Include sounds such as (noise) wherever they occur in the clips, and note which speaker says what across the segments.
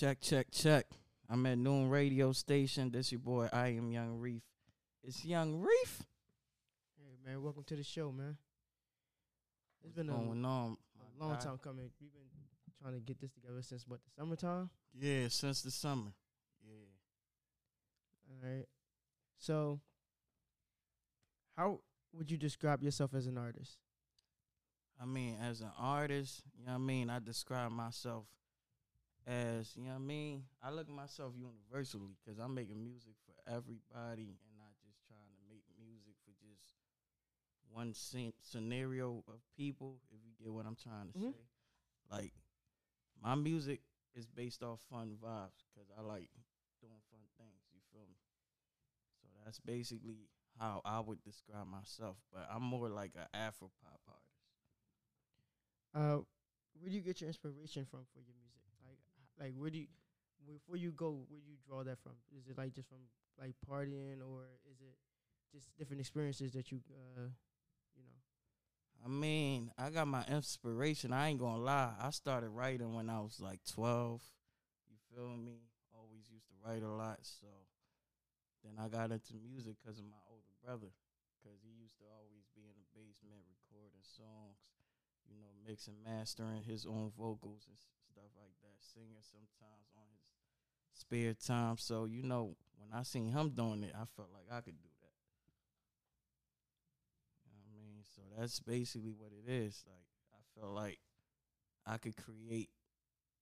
Speaker 1: Check, check, check. I'm at Noon Radio Station. This your boy. I am Yung Reef. It's Yung Reef.
Speaker 2: Hey man, welcome to the show, man. It's
Speaker 1: What's
Speaker 2: been a,
Speaker 1: going on?
Speaker 2: a long
Speaker 1: guy?
Speaker 2: time coming. We've been trying to get this together since what the summertime.
Speaker 1: Yeah, since the summer. Yeah.
Speaker 2: All right. So, how would you describe yourself as an artist?
Speaker 1: I mean, as an artist, you know what I mean? I describe myself as, you know what I mean? I look at myself universally because I'm making music for everybody and not just trying to make music for just one scen- scenario of people, if you get what I'm trying to
Speaker 2: Mhm.
Speaker 1: say. Like, my music is based off fun vibes because I like doing fun things, you feel me? So that's basically how I would describe myself, but I'm more like an Afro pop artist.
Speaker 2: Uh, where do you get your inspiration from for your music? Like, where do you, before you go, where do you draw that from? Is it like just from like partying, or is it just different experiences that you, uh, you know?
Speaker 1: I mean, I got my inspiration. I ain't gonna lie. I started writing when I was like 12. You feel me? Always used to write a lot. So then I got into music because of my older brother. Because he used to always be in the basement recording songs, you know, mixing, mastering his own vocals and stuff like that, singing sometimes on his spare time. So, you know, when I seen him doing it, I felt like I could do that. You know what I mean? So that's basically what it is. Like I felt like I could create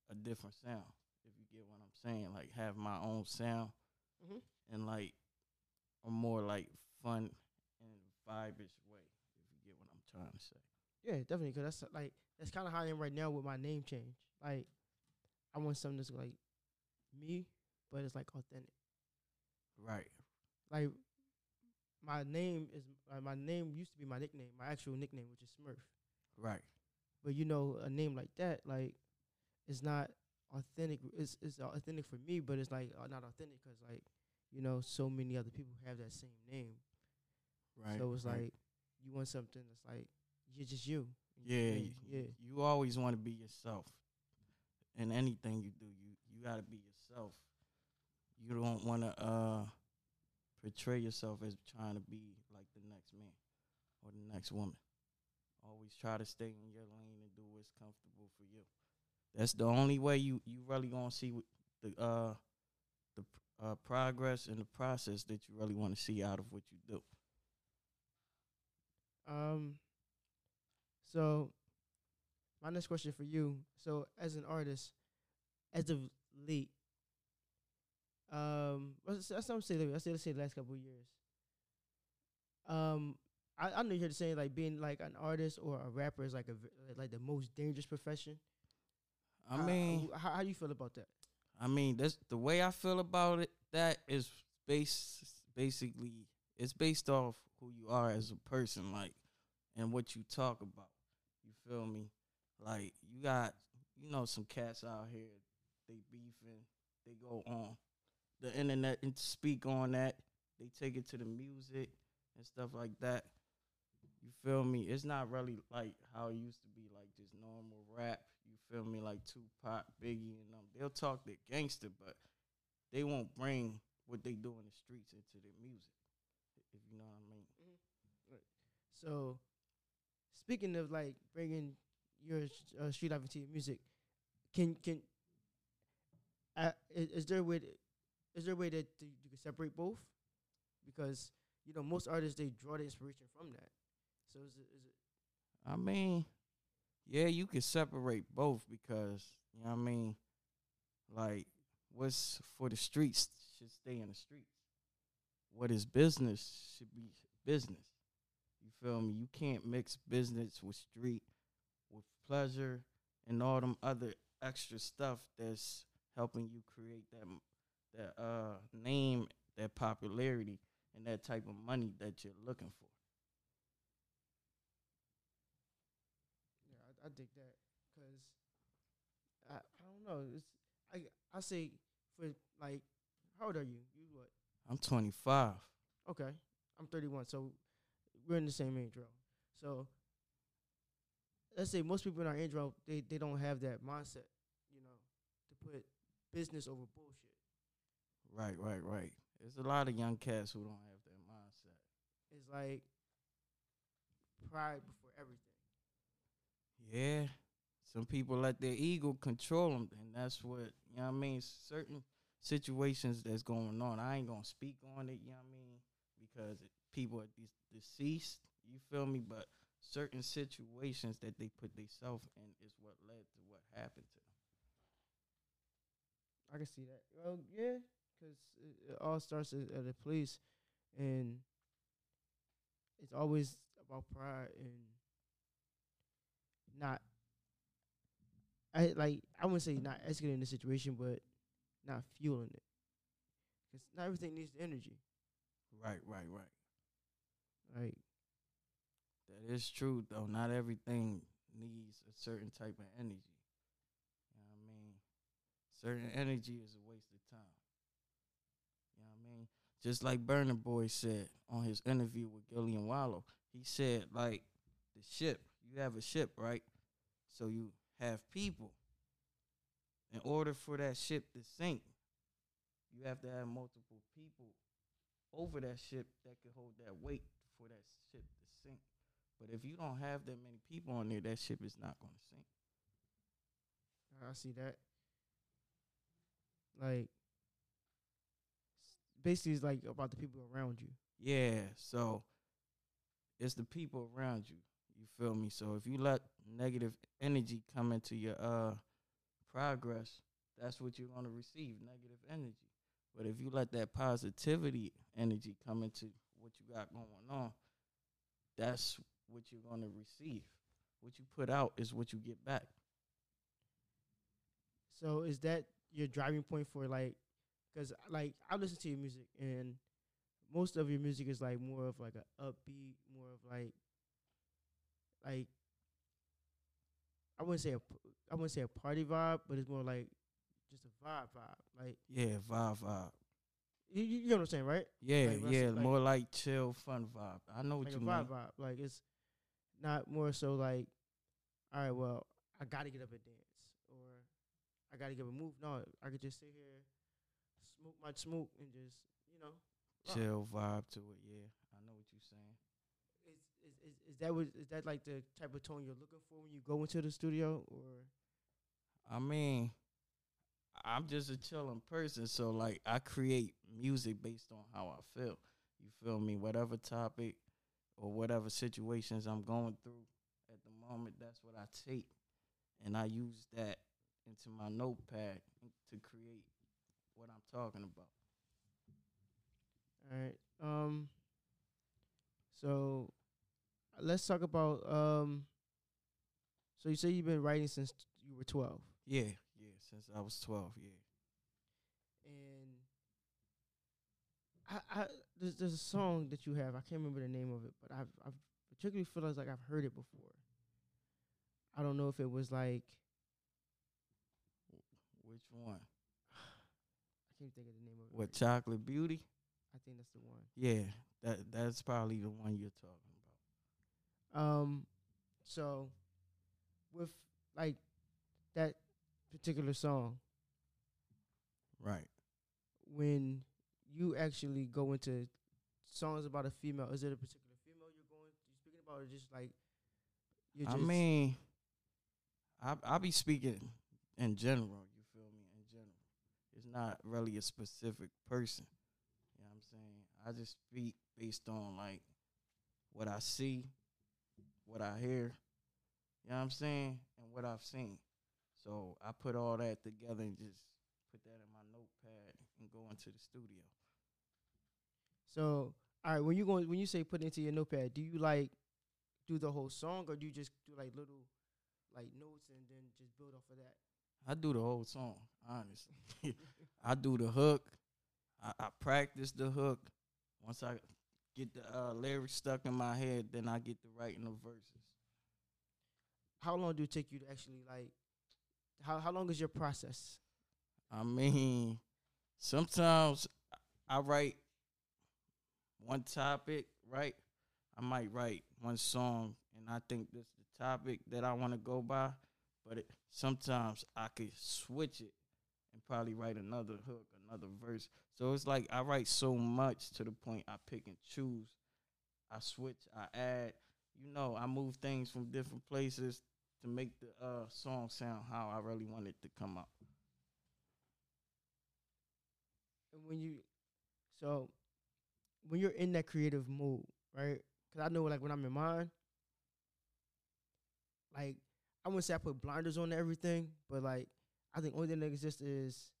Speaker 1: a different sound, if you get what I'm saying. Like have my own sound
Speaker 2: Mhm.
Speaker 1: and like a more like fun and vibish way, if you get what I'm trying to say.
Speaker 2: Yeah, definitely. Cause that's like that's kind of how I am right now with my name change. Like, I want something that's like me, but it's like authentic.
Speaker 1: Right.
Speaker 2: Like, my name is uh, my name used to be my nickname, my actual nickname, which is Smurf.
Speaker 1: Right.
Speaker 2: But you know, a name like that, like, it's not authentic. It's it's authentic for me, but it's like uh, not authentic because like, you know, so many other people have that same name.
Speaker 1: Right.
Speaker 2: so it's
Speaker 1: right.
Speaker 2: like you want something that's like you're just you.
Speaker 1: Yeah, you,
Speaker 2: yeah.
Speaker 1: You always want to be yourself. In anything you do, you you got to be yourself. You don't want to uh portray yourself as trying to be like the next man or the next woman. Always try to stay in your lane and do what's comfortable for you. That's the only way you you really gonna see the uh the uh progress and the process that you really want to see out of what you do.
Speaker 2: Um. So, my next question for you. So, as an artist, as of late, um, let's that's what I'm saying. Let's say let's say the last couple of years. Um, I I know you heard saying like being like an artist or a rapper is like a like the most dangerous profession.
Speaker 1: I
Speaker 2: How-
Speaker 1: mean,
Speaker 2: how, how do you feel about that?
Speaker 1: I mean, that's the way I feel about it. That is base basically it's based off who you are as a person, like, and what you talk about. You feel me? Like you got, you know, some cats out here. They beefing. They go on the internet and speak on that. They take it to the music and stuff like that. You feel me? It's not really like how it used to be, like just normal rap. You feel me? Like Tupac, Biggie, and them. They'll talk the gangster, but they won't bring what they do in the streets into their music. If you know what I mean. Mm-hmm.
Speaker 2: So, speaking of like bringing your uh, street life into your music, can can uh, is, is there a way to, is there a way that you can separate both? Because you know most artists they draw the inspiration from that. So is it is it
Speaker 1: I mean, yeah, you can separate both because you know what I mean. Like, what's for the streets should stay in the streets. What is business should be business. You feel me? You can't mix business with street, pleasure, and all them other extra stuff that's helping you create that that uh name, that popularity, and that type of money that you're looking for.
Speaker 2: yeah I, I dig that because I I don't know it's I I say for like how old are you you what
Speaker 1: I'm 25.
Speaker 2: Okay. I'm 31, so we're in the same age row. So let's say most people in our age row, they, they don't have that mindset, you know, to put business over bullshit.
Speaker 1: Right, right, right. There's a lot of young cats who don't have that mindset.
Speaker 2: It's like pride before everything.
Speaker 1: Yeah. Some people let their ego control them, and that's what, you know what I mean? Certain situations that's going on. I ain't going to speak on it, you know what I mean? Because it, people are de- deceased, you feel me? But certain situations that they put themselves in is what led to what happened to them.
Speaker 2: I can see that. Well, yeah, because it, it all starts at, at the police, and it's always about pride and not. I like. I wouldn't say not escalating the situation, but not fueling it. Because not everything needs the energy.
Speaker 1: Right, right, right.
Speaker 2: Like
Speaker 1: That is true though. Not everything needs a certain type of energy. You know what I mean? Certain energy is a waste of time. You know what I mean? Just like Burna Boy said on his interview with Gillian Wallow, he said like the ship, you have a ship, right? So you have people. In order for that ship to sink, you have to have multiple people over that ship that could hold that weight for that ship to sink. But if you don't have that many people on there, that ship is not going to sink.
Speaker 2: I see that. Like basically, it's like about the people around you.
Speaker 1: Yeah, so it's the people around you. You feel me? So if you let negative energy come into your uh progress, that's what you're gonna receive, negative energy. But if you let that positivity energy come into what you got going on, that's what you're gonna receive. What you put out is what you get back.
Speaker 2: So is that your driving point for like? Because like I listen to your music and most of your music is like more of like a upbeat, more of like like I wouldn't say a I wouldn't say a party vibe, but it's more like just a vibe vibe. Like
Speaker 1: Yeah, vibe vibe.
Speaker 2: you, you you know what I'm saying, right?
Speaker 1: Yeah,
Speaker 2: Like,
Speaker 1: yeah,
Speaker 2: like-
Speaker 1: more like chill, fun vibe. I know what
Speaker 2: like
Speaker 1: you
Speaker 2: a
Speaker 1: mean.
Speaker 2: vibe vibe. Like it's not more so like, all right, well, I gotta get up and dance, or I gotta give a move. No, I could just sit here, smoke my smoke, and just you know, rock.
Speaker 1: Chill vibe to it. Yeah, I know what you're saying.
Speaker 2: Is, is is is that what is that like the type of tone you're looking for when you go into the studio, or
Speaker 1: I mean, I'm just a chilling person, so like I create music based on how I feel. You feel me? Whatever topic or whatever situations I'm going through at the moment, that's what I take, and I use that into my notepad to create what I'm talking about.
Speaker 2: all right? Um, so let's talk about um. So you say you've been writing since you were twelve,
Speaker 1: Yeah, yeah. Since I was 12, yeah.
Speaker 2: and I, I there's there's a song that you have. I can't remember the name of it, but I've I've particularly feel like I've heard it before. I don't know if it was like
Speaker 1: Which one?
Speaker 2: I can't think of the name of it.
Speaker 1: What
Speaker 2: right now.
Speaker 1: Chocolate Beauty?
Speaker 2: I think that's the one.
Speaker 1: Yeah, that that's probably the one you're talking about.
Speaker 2: Um, so with like that particular song,
Speaker 1: Right.
Speaker 2: when you actually go into songs about a female, is it a particular female you're going You're speaking about, or just like you're
Speaker 1: I
Speaker 2: just
Speaker 1: mean, I I be speaking in general. You feel me? In general, it's not really a specific person. You know what I'm saying? I just speak based on like what I see, what I hear. You know what I'm saying, and what I've seen. So I put all that together and just put that in my notepad and go into the studio.
Speaker 2: So all right. When you go when you say put it into your notepad, do you like do the whole song, or do you just do like little like notes and then just build off of that?
Speaker 1: I do the whole song, honestly. (laughs) I do the hook. I, I practice the hook. Once I get the uh, lyrics stuck in my head, then I get to writing the verses.
Speaker 2: How long do it take you to actually like? How how long is your process?
Speaker 1: I mean, sometimes I write one topic, right? I might write one song, and I think this is the topic that I want to go by. But it, sometimes I could switch it and probably write another hook, another verse. So it's like I write so much to the point I pick and choose. I switch, I add. You know, I move things from different places to make the uh, song sound how I really want it to come out.
Speaker 2: And when you, so when you're in that creative mood, right? Because I know, like when I'm in mine, like I wouldn't say I put blinders on everything, but like I think only thing that exists is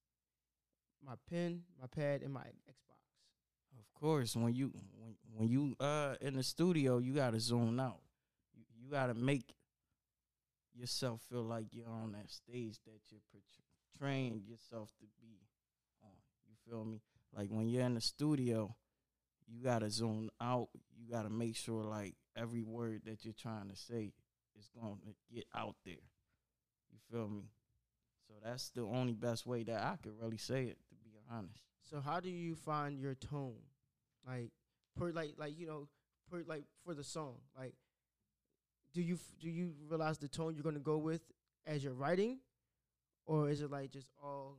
Speaker 2: my pen, my pad, and my Xbox.
Speaker 1: Of course, when you when when you uh in the studio, you gotta zone out. You, you gotta make yourself feel like you're on that stage that you're portraying yourself to be on. You feel me? Like when you're in the studio, you gotta zone out. You gotta make sure like every word that you're trying to say is going to get out there. You feel me? So that's the only best way that I could really say it, to be honest.
Speaker 2: So how do you find your tone, like per like like you know per like for the song like do you do you realize the tone you're gonna go with as you're writing, or is it like just all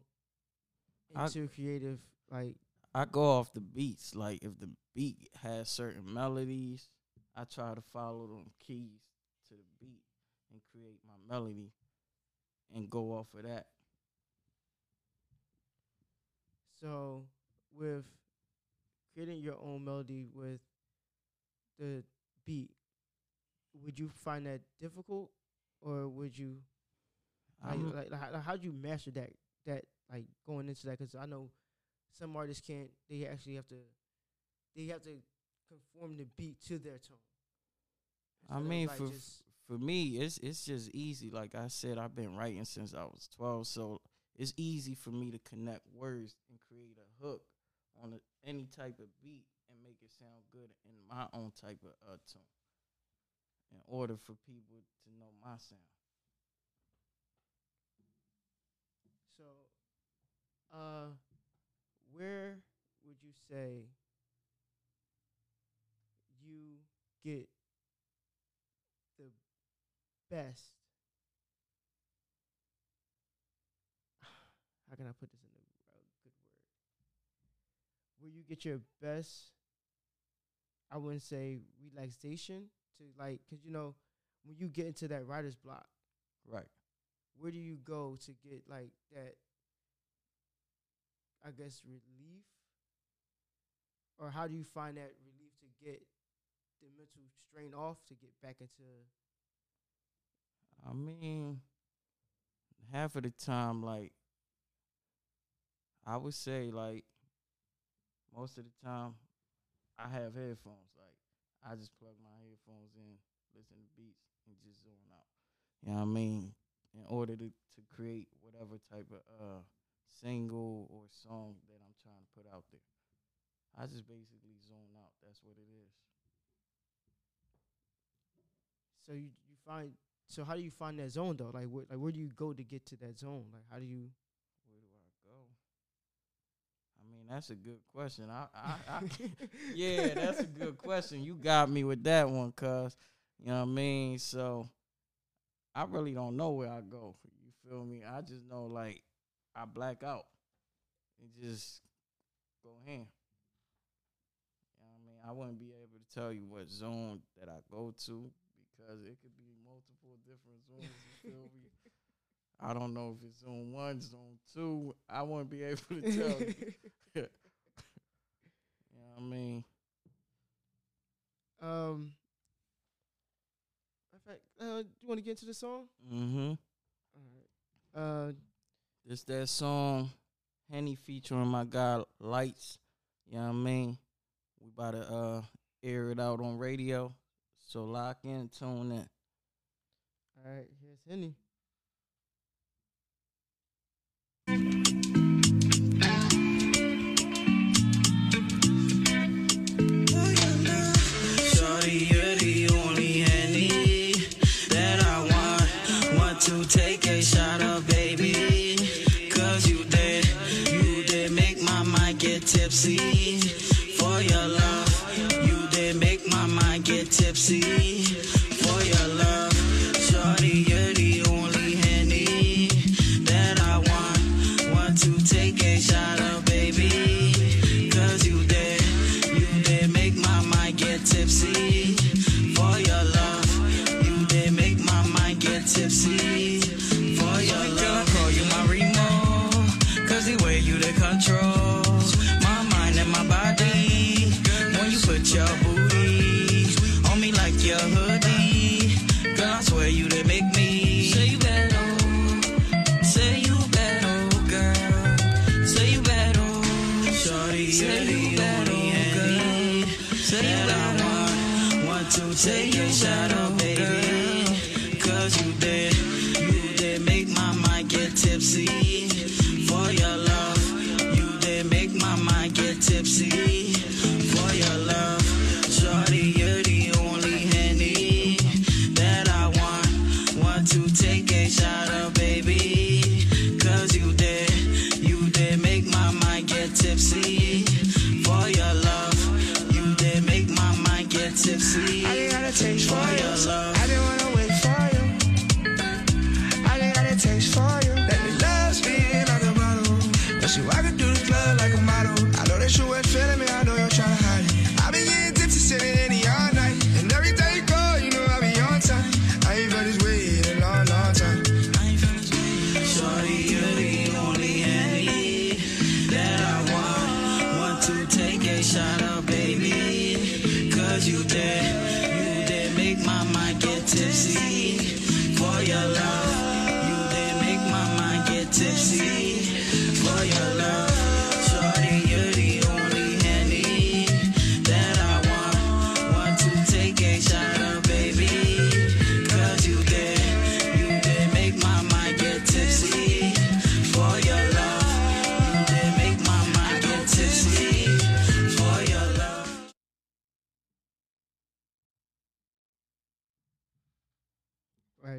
Speaker 1: I-
Speaker 2: into creative like
Speaker 1: I go off the beats. Like if the beat has certain melodies, I try to follow them keys to the beat and create my melody and go off of that.
Speaker 2: So, with creating your own melody with the beat, would you find that difficult, or would you like, like, like how how'd you master that that like going into that? Because I know some artists can't. They actually have to. They have to conform the beat to their tone.
Speaker 1: I mean,
Speaker 2: like,
Speaker 1: for for me, it's it's just easy. Like I said, I've been writing since I was twelve, so it's easy for me to connect words and create a hook on a, any type of beat and make it sound good in my own type of uh, tone. In order for people to know my sound.
Speaker 2: So, uh, where would you say you get the best? (sighs) How can I put this in a, good word? Where you get your best, I wouldn't say relaxation to like, cause you know, when you get into that writer's block,
Speaker 1: Right.
Speaker 2: where do you go to get like that I guess relief? Or how do you find that relief to get the mental strain off to get back into
Speaker 1: I mean, half of the time, like, I would say, like, most of the time, I have headphones. Like, I just plug my headphones in, listen to beats, and just zone out. You know what I mean? In order to, to create whatever type of uh single or song that I'm trying to put out there. I just basically zone out. That's what it is.
Speaker 2: so you you find so how do you find that zone though? Like where like where do you go to get to that zone? Like how do you
Speaker 1: Where do I go? I mean, that's a good question. I, I, I (laughs) yeah, that's a good question. You got me with that one, cuz. You know what I mean? So I really don't know where I go. You feel me? I just know like I black out and just go ham. You know what I mean? I wouldn't be able to tell you what zone that I go to because it could be multiple different zones. You (laughs) feel me? I don't know if it's zone one, zone two. I wouldn't be (laughs) able to tell you. (laughs) you know what I mean?
Speaker 2: um in fact, uh, do you want to get into the song?
Speaker 1: Mm-hmm.
Speaker 2: All right. Uh,
Speaker 1: This that song, Henny featuring my guy Lights. You know what I mean? We about to uh air it out on radio. So lock in, tune in.
Speaker 2: all right. Here's Henny.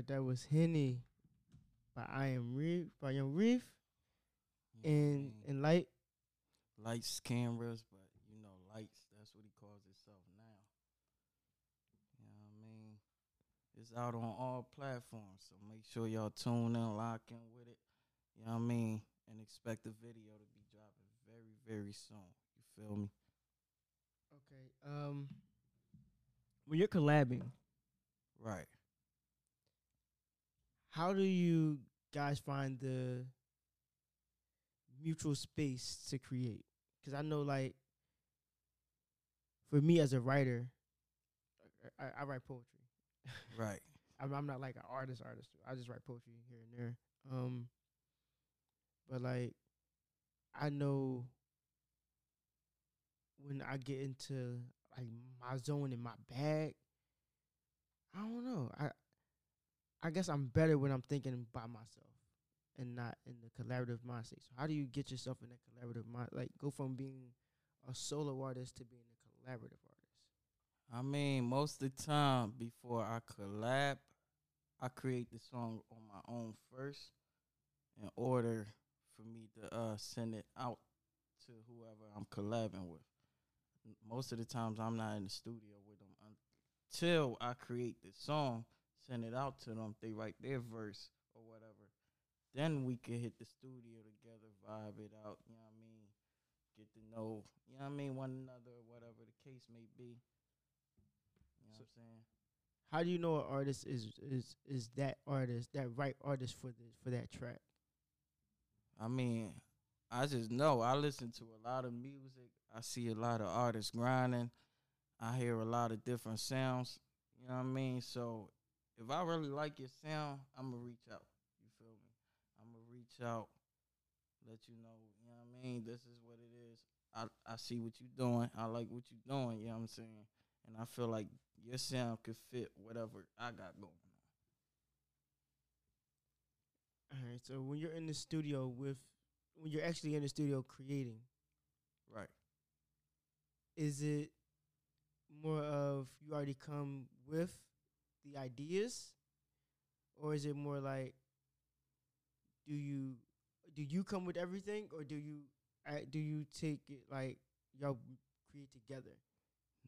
Speaker 2: Right, that was Henny by I Am Reef by Yung Reef and and Light.
Speaker 1: lights, cameras, but you know, lights. That's what he calls himself now. You know what I mean? It's out on all platforms, so make sure y'all tune in, lock in with it. You know what I mean? And expect the video to be dropping very, very soon. You feel me?
Speaker 2: Okay. Um when you're collabing,
Speaker 1: Right.
Speaker 2: How do you guys find the mutual space to create? Because I know, like, for me as a writer, I, I write poetry. (laughs)
Speaker 1: Right.
Speaker 2: I'm, I'm not like an artist, artist. I just write poetry here and there. Um, but like, I know when I get into like my zone in my bag, I don't know. I I guess I'm better when I'm thinking by myself and not in the collaborative mindset. So how do you get yourself in that collaborative mind? Like go from being a solo artist to being a collaborative artist.
Speaker 1: I mean, most of the time before I collab, I create the song on my own first in order for me to uh send it out to whoever I'm collabing with. Most of the times I'm not in the studio with them until I create the song, send it out to them, they write their verse or whatever. Then we can hit the studio together, vibe it out, you know what I mean? Get to know, you know what I mean, one another, whatever the case may be. You know what I'm saying?
Speaker 2: How do you know an artist is is is that artist, that right artist for the for that track?
Speaker 1: I mean, I just know I listen to a lot of music. I see a lot of artists grinding. I hear a lot of different sounds. You know what I mean? So if I really like your sound, I'm gonna reach out. You feel me? I'm gonna reach out, let you know. You know what I mean? This is what it is. I I see what you're doing. I like what you're doing. You know what I'm saying? And I feel like your sound could fit whatever I got going on.
Speaker 2: All right. So when you're in the studio with when you're actually in the studio creating,
Speaker 1: Right.
Speaker 2: is it more of you already come with the ideas or is it more like do you do you come with everything or do you do you take it like y'all create together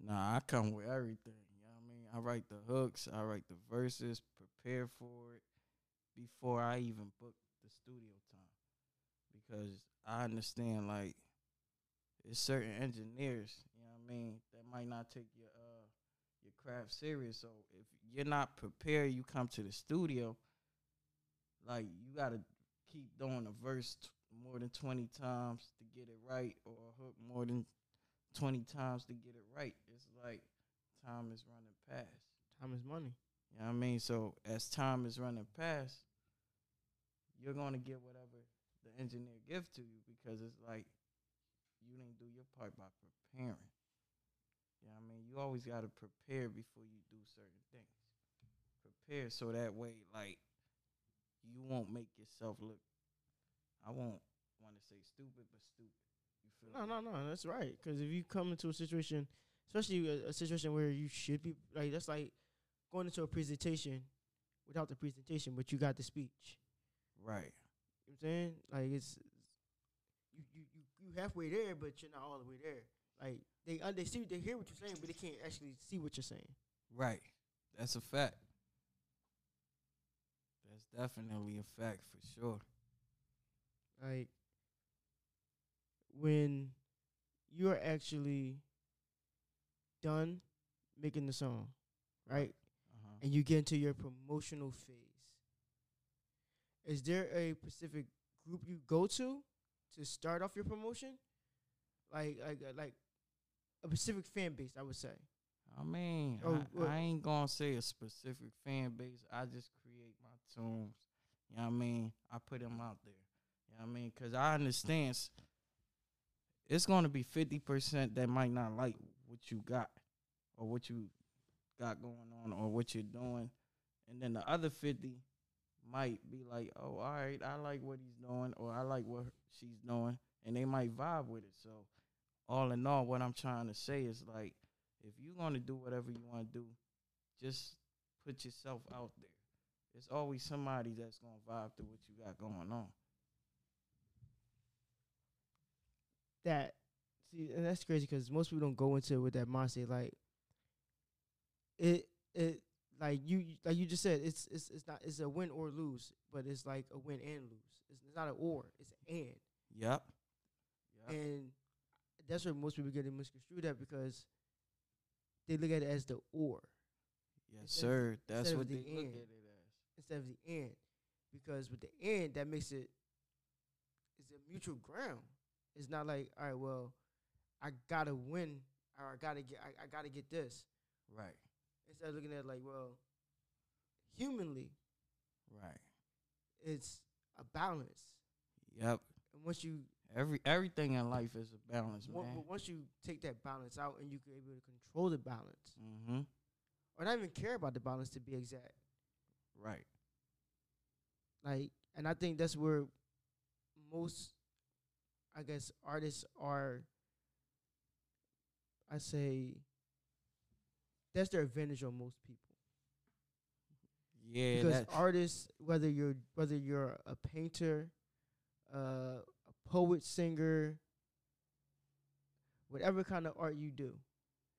Speaker 1: Nah, I come with everything. You know what I mean? I write the hooks, I write the verses, prepare for it before I even book the studio time. Because I understand like it's certain engineers, you know what I mean, that might not take your uh craft serious. So if you're not prepared, you come to the studio, like you gotta keep doing a verse t- more than twenty times to get it right, or a hook more than twenty times to get it right. It's like time is running past.
Speaker 2: Time is money.
Speaker 1: You know what I mean? So as time is running past, you're gonna get whatever the engineer gives to you because it's like you didn't do your part by preparing. You know what I mean? You always gotta prepare before you do certain things. Prepare so that way, like, you won't make yourself look. I won't want to say stupid, but stupid. You feel
Speaker 2: No, no, no. That's right. Because if you come into a situation, especially a, a situation where you should be like, that's like going into a presentation without the presentation, but you got the speech.
Speaker 1: Right.
Speaker 2: You know what I'm saying? Like it's you you you, you halfway there, but you're not all the way there. Like they uh, they see they hear what you're saying, but they can't actually see what you're saying.
Speaker 1: Right. That's a fact. That's definitely a fact for sure.
Speaker 2: Like when you're actually done making the song, right?
Speaker 1: Uh-huh.
Speaker 2: and you get into your promotional phase, is there a specific group you go to to start off your promotion? Like like like a specific fan base, I would say.
Speaker 1: I mean,
Speaker 2: Oh,
Speaker 1: I, I ain't gonna say a specific fan base. I just create my tunes. You know what I mean? I put them out there. You know what I mean? Because I understand it's gonna be fifty percent that might not like what you got or what you got going on or what you're doing, and then the other fifty might be like, "Oh, all right, I like what he's doing or I like what she's doing," and they might vibe with it. So, all in all, what I'm trying to say is like if you're gonna do whatever you want to do, just put yourself out there. There's always somebody that's gonna vibe to what you got going on.
Speaker 2: That see, and that's crazy because most people don't go into it with that mindset. Like it it like you you- like you just said, it's it's it's not it's a win or lose, but it's like a win and lose. It's, it's not an or, it's an and.
Speaker 1: Yep. Yep.
Speaker 2: And that's where most people get it misconstrued at because they look at it as the or
Speaker 1: yes,
Speaker 2: instead
Speaker 1: sir. That's
Speaker 2: of
Speaker 1: what
Speaker 2: the
Speaker 1: they look
Speaker 2: end.
Speaker 1: at it as.
Speaker 2: instead of the end. Because with the end, that makes it it's a mutual ground. It's not like, all right, well, I gotta win or I gotta get I, I gotta get this.
Speaker 1: Right.
Speaker 2: Instead of looking at it like, well, humanly,
Speaker 1: Right.
Speaker 2: it's a balance.
Speaker 1: Yep.
Speaker 2: And once you
Speaker 1: Every everything in life is a balance, man.
Speaker 2: but once you take that balance out and you can able to control the balance,
Speaker 1: Mm-hmm.
Speaker 2: or not even care about the balance to be exact.
Speaker 1: Right.
Speaker 2: like and i think that's where most i guess artists are i say that's their advantage on most people
Speaker 1: Yeah.
Speaker 2: because artists whether you're whether you're a painter uh, poet singer whatever kind of art you do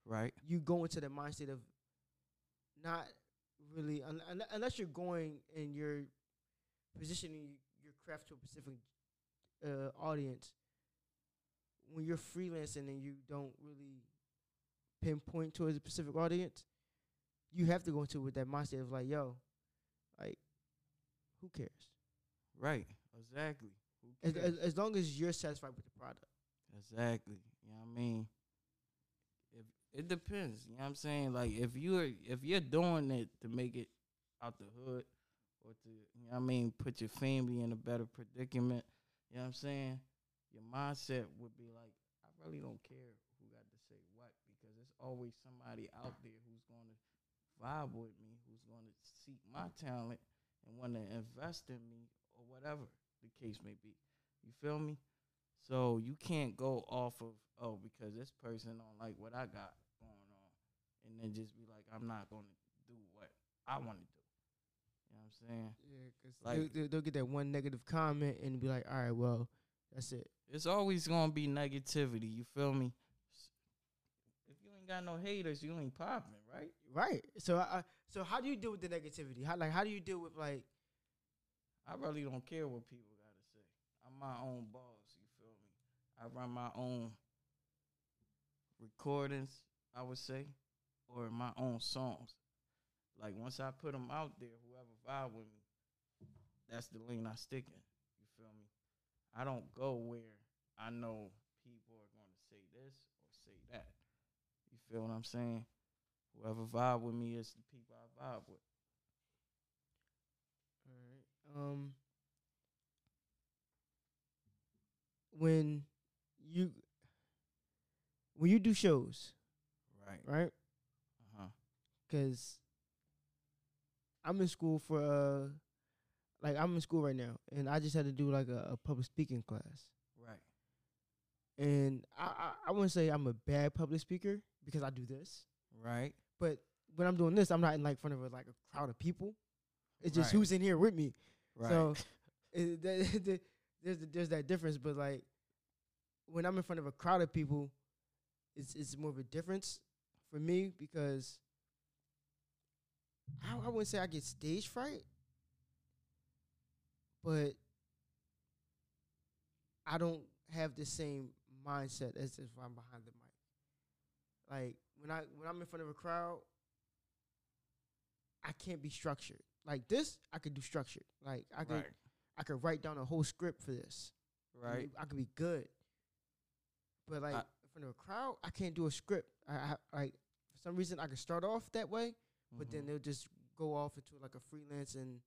Speaker 1: right.
Speaker 2: you go into the mindset of not really un- un- unless you're going and you're positioning your craft to a specific uh, audience when you're freelancing and you don't really pinpoint towards a specific audience you have to go into it with that mindset of like yo like who cares
Speaker 1: Right. Exactly.
Speaker 2: As, as, as long as you're satisfied with the product
Speaker 1: Exactly. You know what I mean? If it depends, you know what I'm saying? Like if you're if you're doing it to make it out the hood or to you know what I mean, put your family in a better predicament, you know what I'm saying? Your mindset would be like, I really don't care who got to say what because there's always somebody out there who's gonna vibe with me, who's gonna seek my talent and wanna invest in me or whatever the case may be. You feel me? So you can't go off of oh because this person don't like what I got going on, and then just be like I'm not gonna do what I want to do. You know what I'm saying?
Speaker 2: yeah because
Speaker 1: Like-
Speaker 2: they'll, they'll get that one negative comment and be like all right well that's it
Speaker 1: It's always gonna be negativity. You feel me? If you ain't got no haters, you ain't popping, right?
Speaker 2: Right. So, I, so how do you deal with the negativity? How like how do you deal with like
Speaker 1: I really don't care what people. I'm my own boss. You feel me? I run my own recordings. I would say, or my own songs. Like once I put them out there, whoever vibe with me, that's the lane I stick in. You feel me? I don't go where I know people are going to say this or say that. You feel what I'm saying? Whoever vibe with me is the people I vibe with.
Speaker 2: All right. Um, when you when you do shows,
Speaker 1: Right.
Speaker 2: right?
Speaker 1: Uh huh.
Speaker 2: Because I'm in school for uh, like I'm in school right now, and I just had to do like a, a public speaking class.
Speaker 1: Right.
Speaker 2: And I, I I wouldn't say I'm a bad public speaker because I do this,
Speaker 1: Right.
Speaker 2: but when I'm doing this, I'm not in like front of a, like a crowd of people. It's just
Speaker 1: Right.
Speaker 2: who's in here with me.
Speaker 1: Right.
Speaker 2: So (laughs) it, (laughs) there's there's that difference, but like when I'm in front of a crowd of people, it's it's more of a difference for me because I, I wouldn't say I get stage fright, but I don't have the same mindset as if I'm behind the mic. Like when I when I'm in front of a crowd, I can't be structured. Like this, I could do structured. Like I could
Speaker 1: right.
Speaker 2: I could write down a whole script for this.
Speaker 1: Right.
Speaker 2: I could be good. But like
Speaker 1: I-
Speaker 2: in front of a crowd, I can't do a script. I, I like for some reason I could start off that way, but then
Speaker 1: Mhm.
Speaker 2: they'll just go off into like a freelance and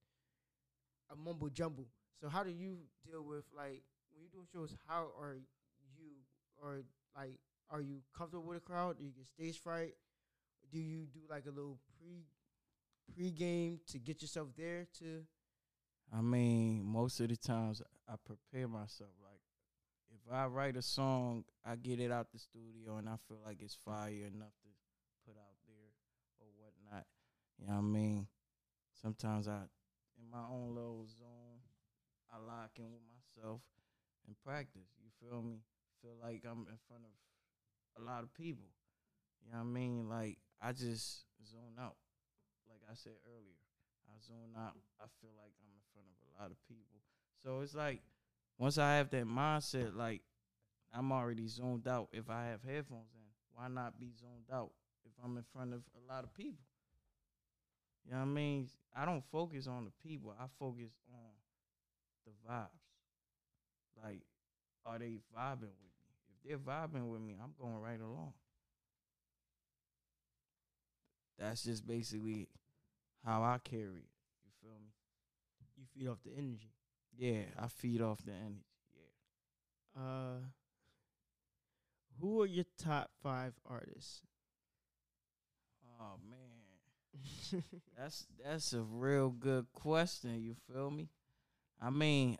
Speaker 2: a mumble jumble. So how do you deal with like when you're doing shows? How are you or like are you comfortable with a crowd? Do you get stage fright? Do you do like a little pre pre game to get yourself there to?
Speaker 1: I mean, most of the times I prepare myself. Like, if I write a song, I get it out the studio and I feel like it's fire enough to put out there or whatnot. You know what I mean? Sometimes I, in my own little zone, I lock in with myself and practice. You feel me? Feel like I'm in front of a lot of people. You know what I mean? Like, I just zone out. Like I said earlier. I zone out. I feel like I'm in front of a lot of people. So it's like once I have that mindset, like I'm already zoned out. If I have headphones in, why not be zoned out if I'm in front of a lot of people? You know what I mean? I don't focus on the people. I focus on the vibes. Like, are they vibing with me? If they're vibing with me, I'm going right along. That's just basically how I carry it. You feel me?
Speaker 2: You feed off the energy.
Speaker 1: Yeah, I feed off the energy. Yeah.
Speaker 2: Uh, who are your top five artists?
Speaker 1: Oh man, (laughs) that's that's a real good question. You feel me? I mean,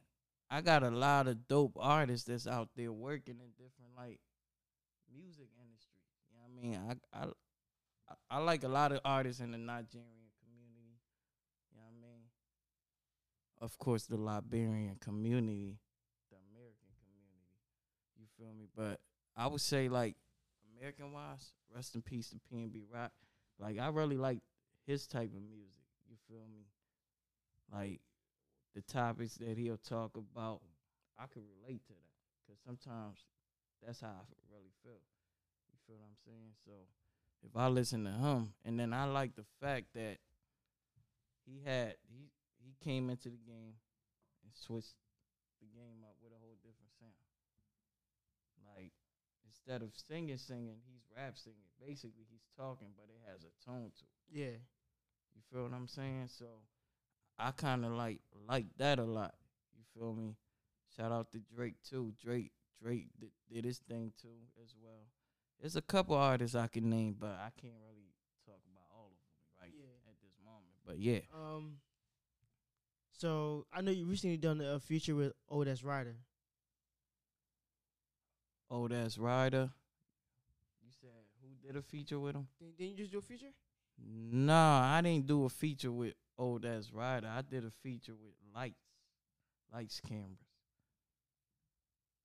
Speaker 1: I got a lot of dope artists that's out there working in different like music industry. You know what I mean? I I I, I like a lot of artists in the Nigerian community. You know what I mean? Of course, the Liberian community, the American community. You feel me? But I would say like American wise, rest in peace to PNB Rock. Like I really like his type of music. You feel me? Like the topics that he'll talk about, I could relate to that because sometimes that's how I really feel. You feel what I'm saying? So if I listen to him, and then I like the fact that he had he he came into the game and switched the game up with a whole different sound. Like instead of singing, singing, he's rap singing. Basically, he's talking, but it has a tone to it.
Speaker 2: Yeah.
Speaker 1: You feel what I'm saying? So I kind of like like that a lot. You feel me? Shout out to Drake too. Drake Drake did, did his thing too as well. There's a couple artists I can name, but I can't really talk about all of them right
Speaker 2: Yeah.
Speaker 1: at this moment. But yeah,
Speaker 2: Um. So I know you recently done a feature with Odes Ryder.
Speaker 1: oh that's Ryder. You said who did a feature with him?
Speaker 2: Didn't, didn't you just do a feature?
Speaker 1: Nah, I didn't do a feature with oh that's Ryder. I did a feature with Lights, Lights Cameras.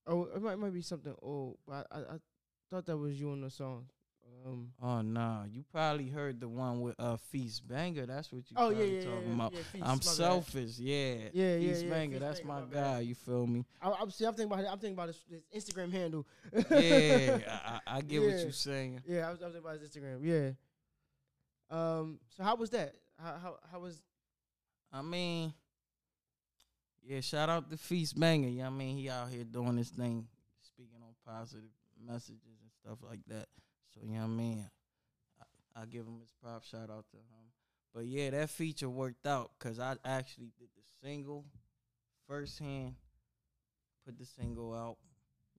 Speaker 2: Oh, it might might be something old, but I I, I thought that was you on the song. Um.
Speaker 1: Oh nah, you probably heard the one with uh Feast Banger. That's what you
Speaker 2: Oh yeah, yeah,
Speaker 1: talking
Speaker 2: yeah,
Speaker 1: about.
Speaker 2: yeah, Feast,
Speaker 1: I'm selfish, yeah.
Speaker 2: Yeah, yeah,
Speaker 1: Feast
Speaker 2: yeah,
Speaker 1: Banger,
Speaker 2: Feast
Speaker 1: that's
Speaker 2: Banger,
Speaker 1: my
Speaker 2: my
Speaker 1: guy. You feel me?
Speaker 2: I, I'm see. I'm thinking about. I'm thinking about his, his Instagram handle.
Speaker 1: yeah, (laughs) I, I get what you're saying.
Speaker 2: Yeah, I was, I was thinking about his Instagram. Yeah. Um. So how was that? How how how was?
Speaker 1: I mean, yeah, shout out to Feast Banger. You know I mean? He out here doing this thing, speaking on positive messages and stuff like that. So, you know what I mean? I, I give him his props. Shout out to him. But yeah, that feature worked out because I actually did the single firsthand, put the single out.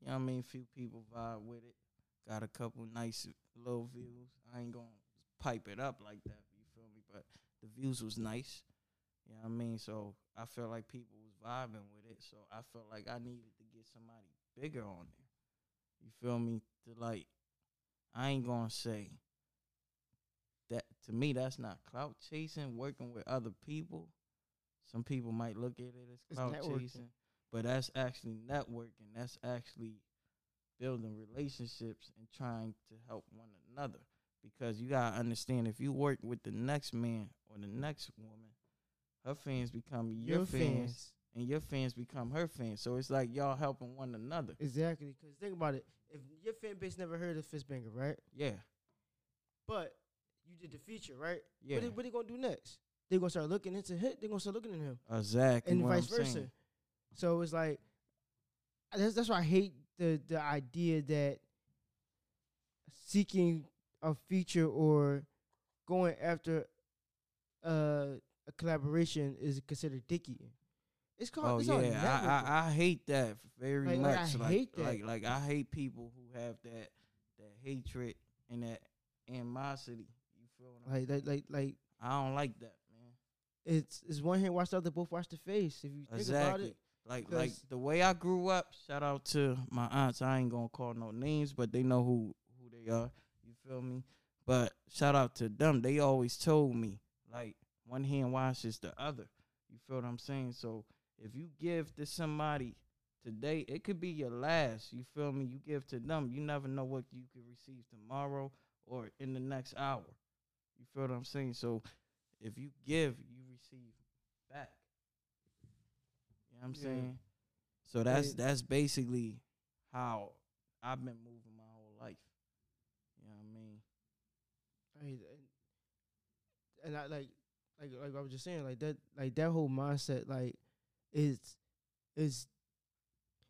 Speaker 1: You know what I mean? Few people vibe with it. Got a couple nice little views. I ain't gonna pipe it up like that, you feel me? But the views was nice. You know what I mean? So I felt like people was vibing with it. So I felt like I needed to get somebody bigger on there. You feel me? To like, I ain't gonna say that to me. That's not clout chasing. Working with other people. Some people might look at it as clout chasing, but that's actually networking. That's actually building relationships and trying to help one another. Because you gotta understand, if you work with the next man or the next woman, her fans become your,
Speaker 2: Your
Speaker 1: fans,
Speaker 2: fans.
Speaker 1: And your fans become her fans. So it's like y'all helping one another.
Speaker 2: Exactly. Because think about it. If your fan base never heard of Fistbanger, right?
Speaker 1: Yeah,
Speaker 2: But you did the feature, right?
Speaker 1: yeah,
Speaker 2: What, are, what they gonna do next? They gonna start looking into hit. They gonna start looking at him,
Speaker 1: exactly.
Speaker 2: and vice
Speaker 1: I'm
Speaker 2: versa.
Speaker 1: saying.
Speaker 2: So it's like that's that's why I hate the the idea that seeking a feature or going after uh, a collaboration is considered dicky. It's called.
Speaker 1: Oh
Speaker 2: it's
Speaker 1: yeah. I, I I hate that very
Speaker 2: Like-
Speaker 1: much.
Speaker 2: like, I
Speaker 1: Like
Speaker 2: hate that.
Speaker 1: like like I hate people who have that that hatred and that animosity. You feel what
Speaker 2: like like like like
Speaker 1: I don't like that, man.
Speaker 2: it's it's one hand watch the other, both watch the face. If you think about it,
Speaker 1: Like like the way I grew up. Shout out to my aunts. I ain't gonna call no names, but they know who who they are. You feel me? But shout out to them. They always told me like one hand washes the other. You feel what I'm saying? So if you give to somebody today, it could be your last. You feel me? You give to them. You never know what you could receive tomorrow or in the next hour. You feel what I'm saying? So if you give, you receive back. You know what I'm
Speaker 2: Yeah.
Speaker 1: saying? So that's
Speaker 2: Right.
Speaker 1: that's basically how I've been moving my whole life. You know what I mean?
Speaker 2: And, and I like like like I was just saying like that like that whole mindset like is is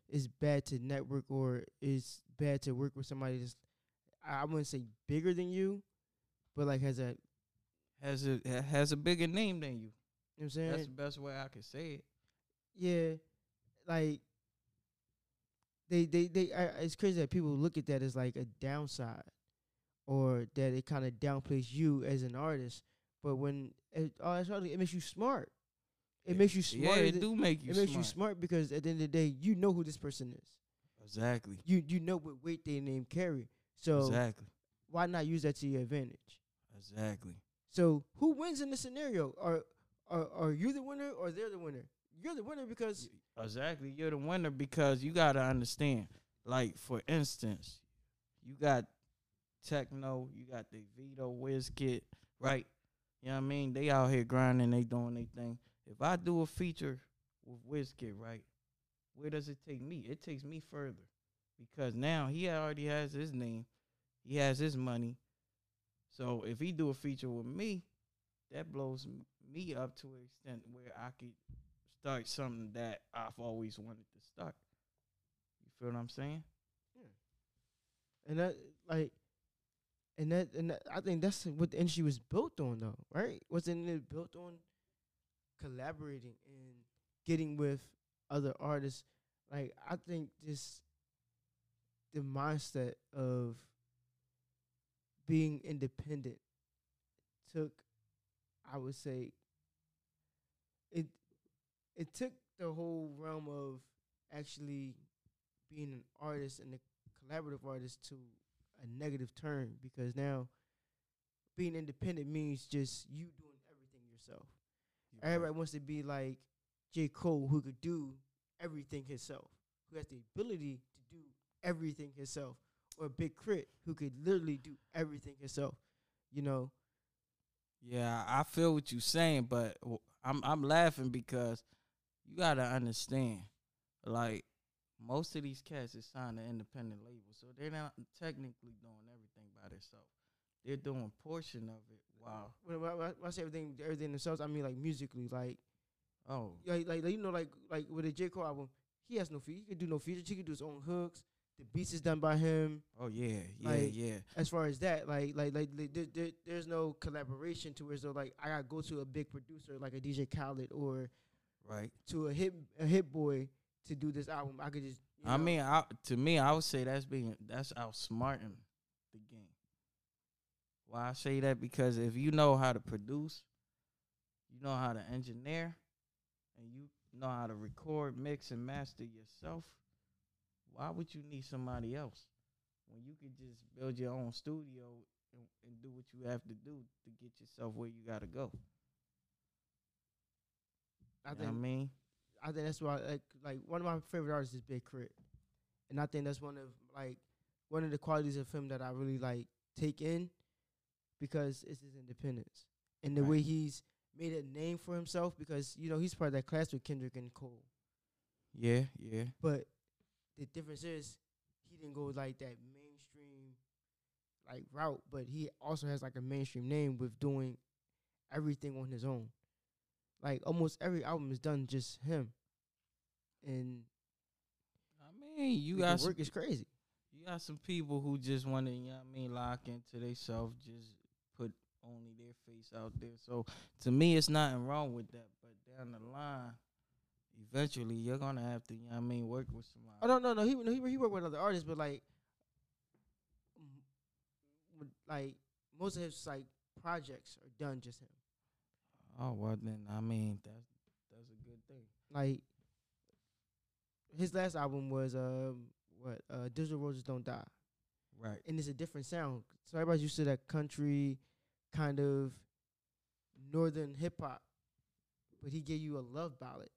Speaker 2: is bad to network or is bad to work with somebody that's I wouldn't say bigger than you, but like has a
Speaker 1: Has a ha- has a bigger name than you.
Speaker 2: You know what I'm saying
Speaker 1: That's the best way I could say it.
Speaker 2: yeah like they they they I, it's crazy that people look at that as like a downside or that it kind of downplays you as an artist but when it, oh, it's hardly, it makes you smart it makes you
Speaker 1: smart.
Speaker 2: Yeah,
Speaker 1: it do make you
Speaker 2: it makes
Speaker 1: smart.
Speaker 2: you smart because at the end of the day you know who this person is
Speaker 1: Exactly.
Speaker 2: you you know what weight they name carry so
Speaker 1: exactly.
Speaker 2: why not use that to your advantage
Speaker 1: Exactly.
Speaker 2: so who wins in this scenario are are, are you the winner or they're the winner you're the winner because
Speaker 1: Exactly. You're the winner because you gotta understand. Like for instance, you got Tekno, you got the Vito Wizkid, right? You know what I mean? They out here grinding, they doing their thing. If I do a feature with Wizkid, right? Where does it take me? It takes me further. Because now he already has his name. He has his money. So if he do a feature with me, that blows me up to an extent where I could start something that I've always wanted to start. You feel what I'm saying?
Speaker 2: and that like and that and that, I think that's what the industry was built on though, right? Wasn't it built on collaborating and getting with other artists? Like I think this the mindset of being independent took I would say it it took the whole realm of actually being an artist and a collaborative artist to a negative turn because now being independent means just you doing everything yourself. Everybody wants to be like J. Cole who could do everything himself, who has the ability to do everything himself, or Big K.R.I.T. who could literally do everything himself. You know,
Speaker 1: Yeah, I feel what you're saying, but I'm I'm laughing because you gotta understand, like most of these cats is signed to independent labels, so they're not technically doing everything by themselves. They're doing portion of it Wow.
Speaker 2: when, when, I- when I say everything, everything themselves, I mean like musically, like
Speaker 1: Oh,
Speaker 2: like, like, you know, like, like with the J Cole album, he has no feature. He could do no features. He could do his own hooks. The beats is done by him.
Speaker 1: oh yeah, yeah,
Speaker 2: Like,
Speaker 1: yeah.
Speaker 2: As far as that, like, like, like, like there, there, there's no collaboration to where so like I gotta go to a big producer like a DJ Khaled or
Speaker 1: Right.
Speaker 2: to a hit a Hit-Boy to do this album. I could just.
Speaker 1: I
Speaker 2: know,
Speaker 1: mean, I, to me, I would say that's being that's outsmarting. Why I say that because if you know how to produce, you know how to engineer, and you know how to record, mix, and master yourself. Why would you need somebody else when you could just build your own studio and, and do what you have to do to get yourself where you gotta go?
Speaker 2: I
Speaker 1: You
Speaker 2: think
Speaker 1: I mean,
Speaker 2: I think that's why like like one of my favorite artists is Big K.R.I.T., and I think that's one of like one of the qualities of him that I really like take in because it's his independence and the
Speaker 1: Right.
Speaker 2: way he's made a name for himself because you know he's part of that class with Kendrick and Cole,
Speaker 1: yeah, yeah,
Speaker 2: but the difference is he didn't go like that mainstream like route, but he also has like a mainstream name with doing everything on his own. Like almost every album is done just him, and
Speaker 1: I mean, you
Speaker 2: the
Speaker 1: got some
Speaker 2: work is crazy.
Speaker 1: You got some people who just want to, you know what I mean, lock into themselves, just put only their face out there. So to me, it's nothing wrong with that. But down the line, eventually, you're gonna have to, you know what I mean, work with somebody.
Speaker 2: Oh no, no, no. He no, he he worked with other artists, but like, like most of his like projects are done just him.
Speaker 1: Oh well, then I mean, that's that's a good thing.
Speaker 2: Like his last album was um what uh Digital Roses Don't Die,
Speaker 1: Right.
Speaker 2: and it's a different sound. So everybody's used to that country kind of northern hip hop, but he gave you a love ballad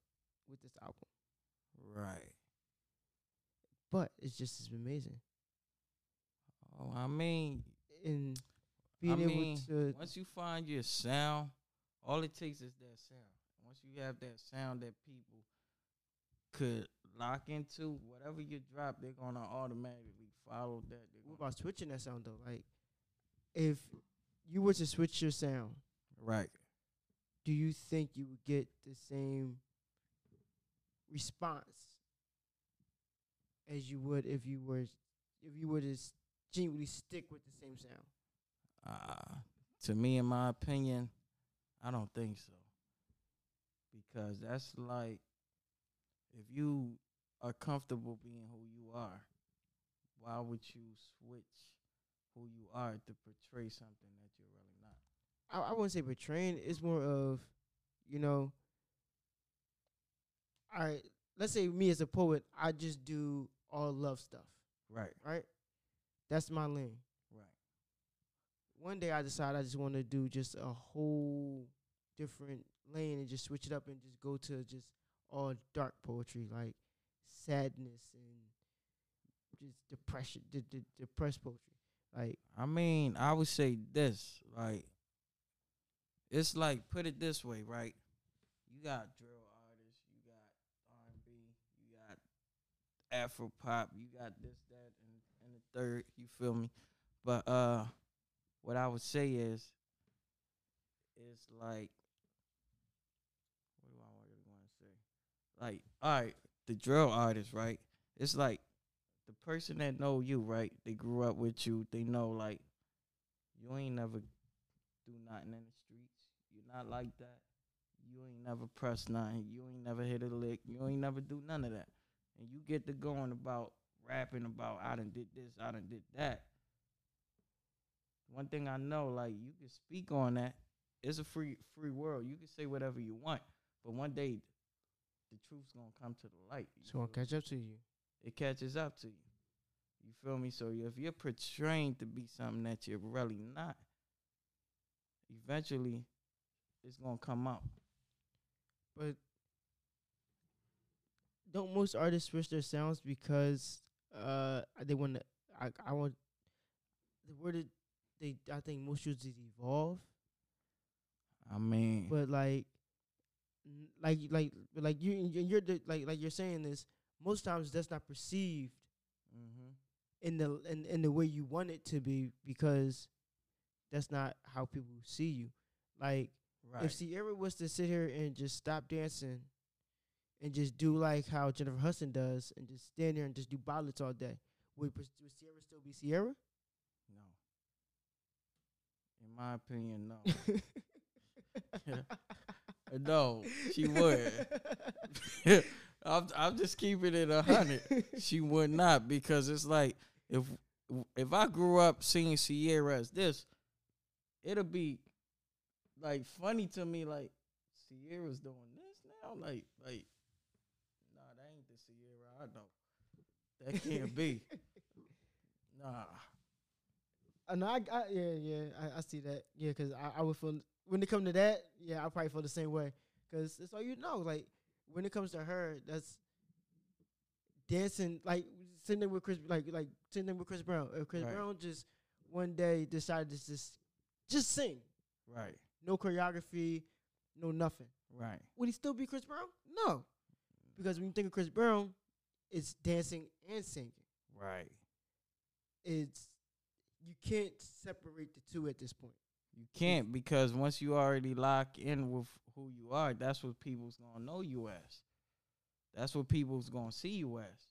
Speaker 2: with this album.
Speaker 1: Right.
Speaker 2: But it's just as amazing.
Speaker 1: Oh, I mean,
Speaker 2: And
Speaker 1: I
Speaker 2: being
Speaker 1: mean,
Speaker 2: able to
Speaker 1: once you find your sound, all it takes is that sound. Once you have that sound that people could lock into, whatever you drop, they're gonna automatically follow that. They're
Speaker 2: What about switching that sound though? Like, if you were to switch your sound,
Speaker 1: right.
Speaker 2: do you think you would get the same response as you would if you were if you were to s- genuinely stick with the same sound?
Speaker 1: Uh, to me, in my opinion, I don't think so. Because that's like, if you are comfortable being who you are, why would you switch who you are to portray something that you're really not?
Speaker 2: I, I wouldn't say portraying. It's more of, you know, I let's say me as a poet, I just do all love stuff,
Speaker 1: Right,
Speaker 2: right? That's my lane.
Speaker 1: right.
Speaker 2: one day I decided I just want to do just a whole different lane and just switch it up and just go to just all dark poetry, like sadness and just depression, de- de- depressed poetry. Like
Speaker 1: I mean, I would say this, like, it's like put it this way, right? You got drill artists, you got R and B, you got Afro pop, you got this, that, and, and the third. You feel me? But uh, what I would say is, it's like, what do I want to say? Like, all right, the drill artists, right? It's like the person that know you, right? They grew up with you. They know like you ain't never do nothing in the streets. You're not like that. You ain't never press nothing. You ain't never hit a lick. You ain't never do none of that. And you get to going about rapping about I done did this, I done did that. One thing I know, like you can speak on that. It's a free free world. You can say whatever you want, but one day the truth's gonna come to the light.
Speaker 2: it's gonna catch up to you.
Speaker 1: It catches up to you. You feel me? So if you're portraying to be something that you're really not, eventually it's gonna come out.
Speaker 2: But don't most artists switch their sounds because uh they want to? I I want the word they I think most is evolve.
Speaker 1: I mean,
Speaker 2: but like like like like you you- you're the, like like you're saying this most times that's not perceived
Speaker 1: hmm
Speaker 2: in the in, in the way you want it to be because that's not how people see you like
Speaker 1: Right.
Speaker 2: If Ciara was to sit here and just stop dancing and just do like how Jennifer Hudson does and just stand there and just do ballads all day, would, would Ciara still be Ciara?
Speaker 1: no. In my opinion, no. (laughs) (laughs) no, she would. (laughs) I'm I'm just keeping it a hundred. (laughs) She would not because it's like if if I grew up seeing Ciara as this, it'll be like funny to me. Like Ciara's doing this now. Like like, nah, that ain't the Ciara I know. That can't be. (laughs) Nah.
Speaker 2: Uh, no, I, I yeah, yeah, I, I see that. Yeah, because I, I would feel when it come to that, yeah, I probably feel the same way. Because it's all you know. Like when it comes to her, that's dancing, like sitting there with Chris, like like sitting there with Chris Brown. If Chris
Speaker 1: Right.
Speaker 2: Brown just one day decided to just just sing,
Speaker 1: Right.
Speaker 2: no choreography, no nothing,
Speaker 1: Right.
Speaker 2: would he still be Chris Brown? No, because when you think of Chris Brown, it's dancing and singing.
Speaker 1: Right.
Speaker 2: It's you can't separate the two at this point.
Speaker 1: You can't because once you already lock in with who you are, that's what people's gonna know you as. That's what people's gonna see you as.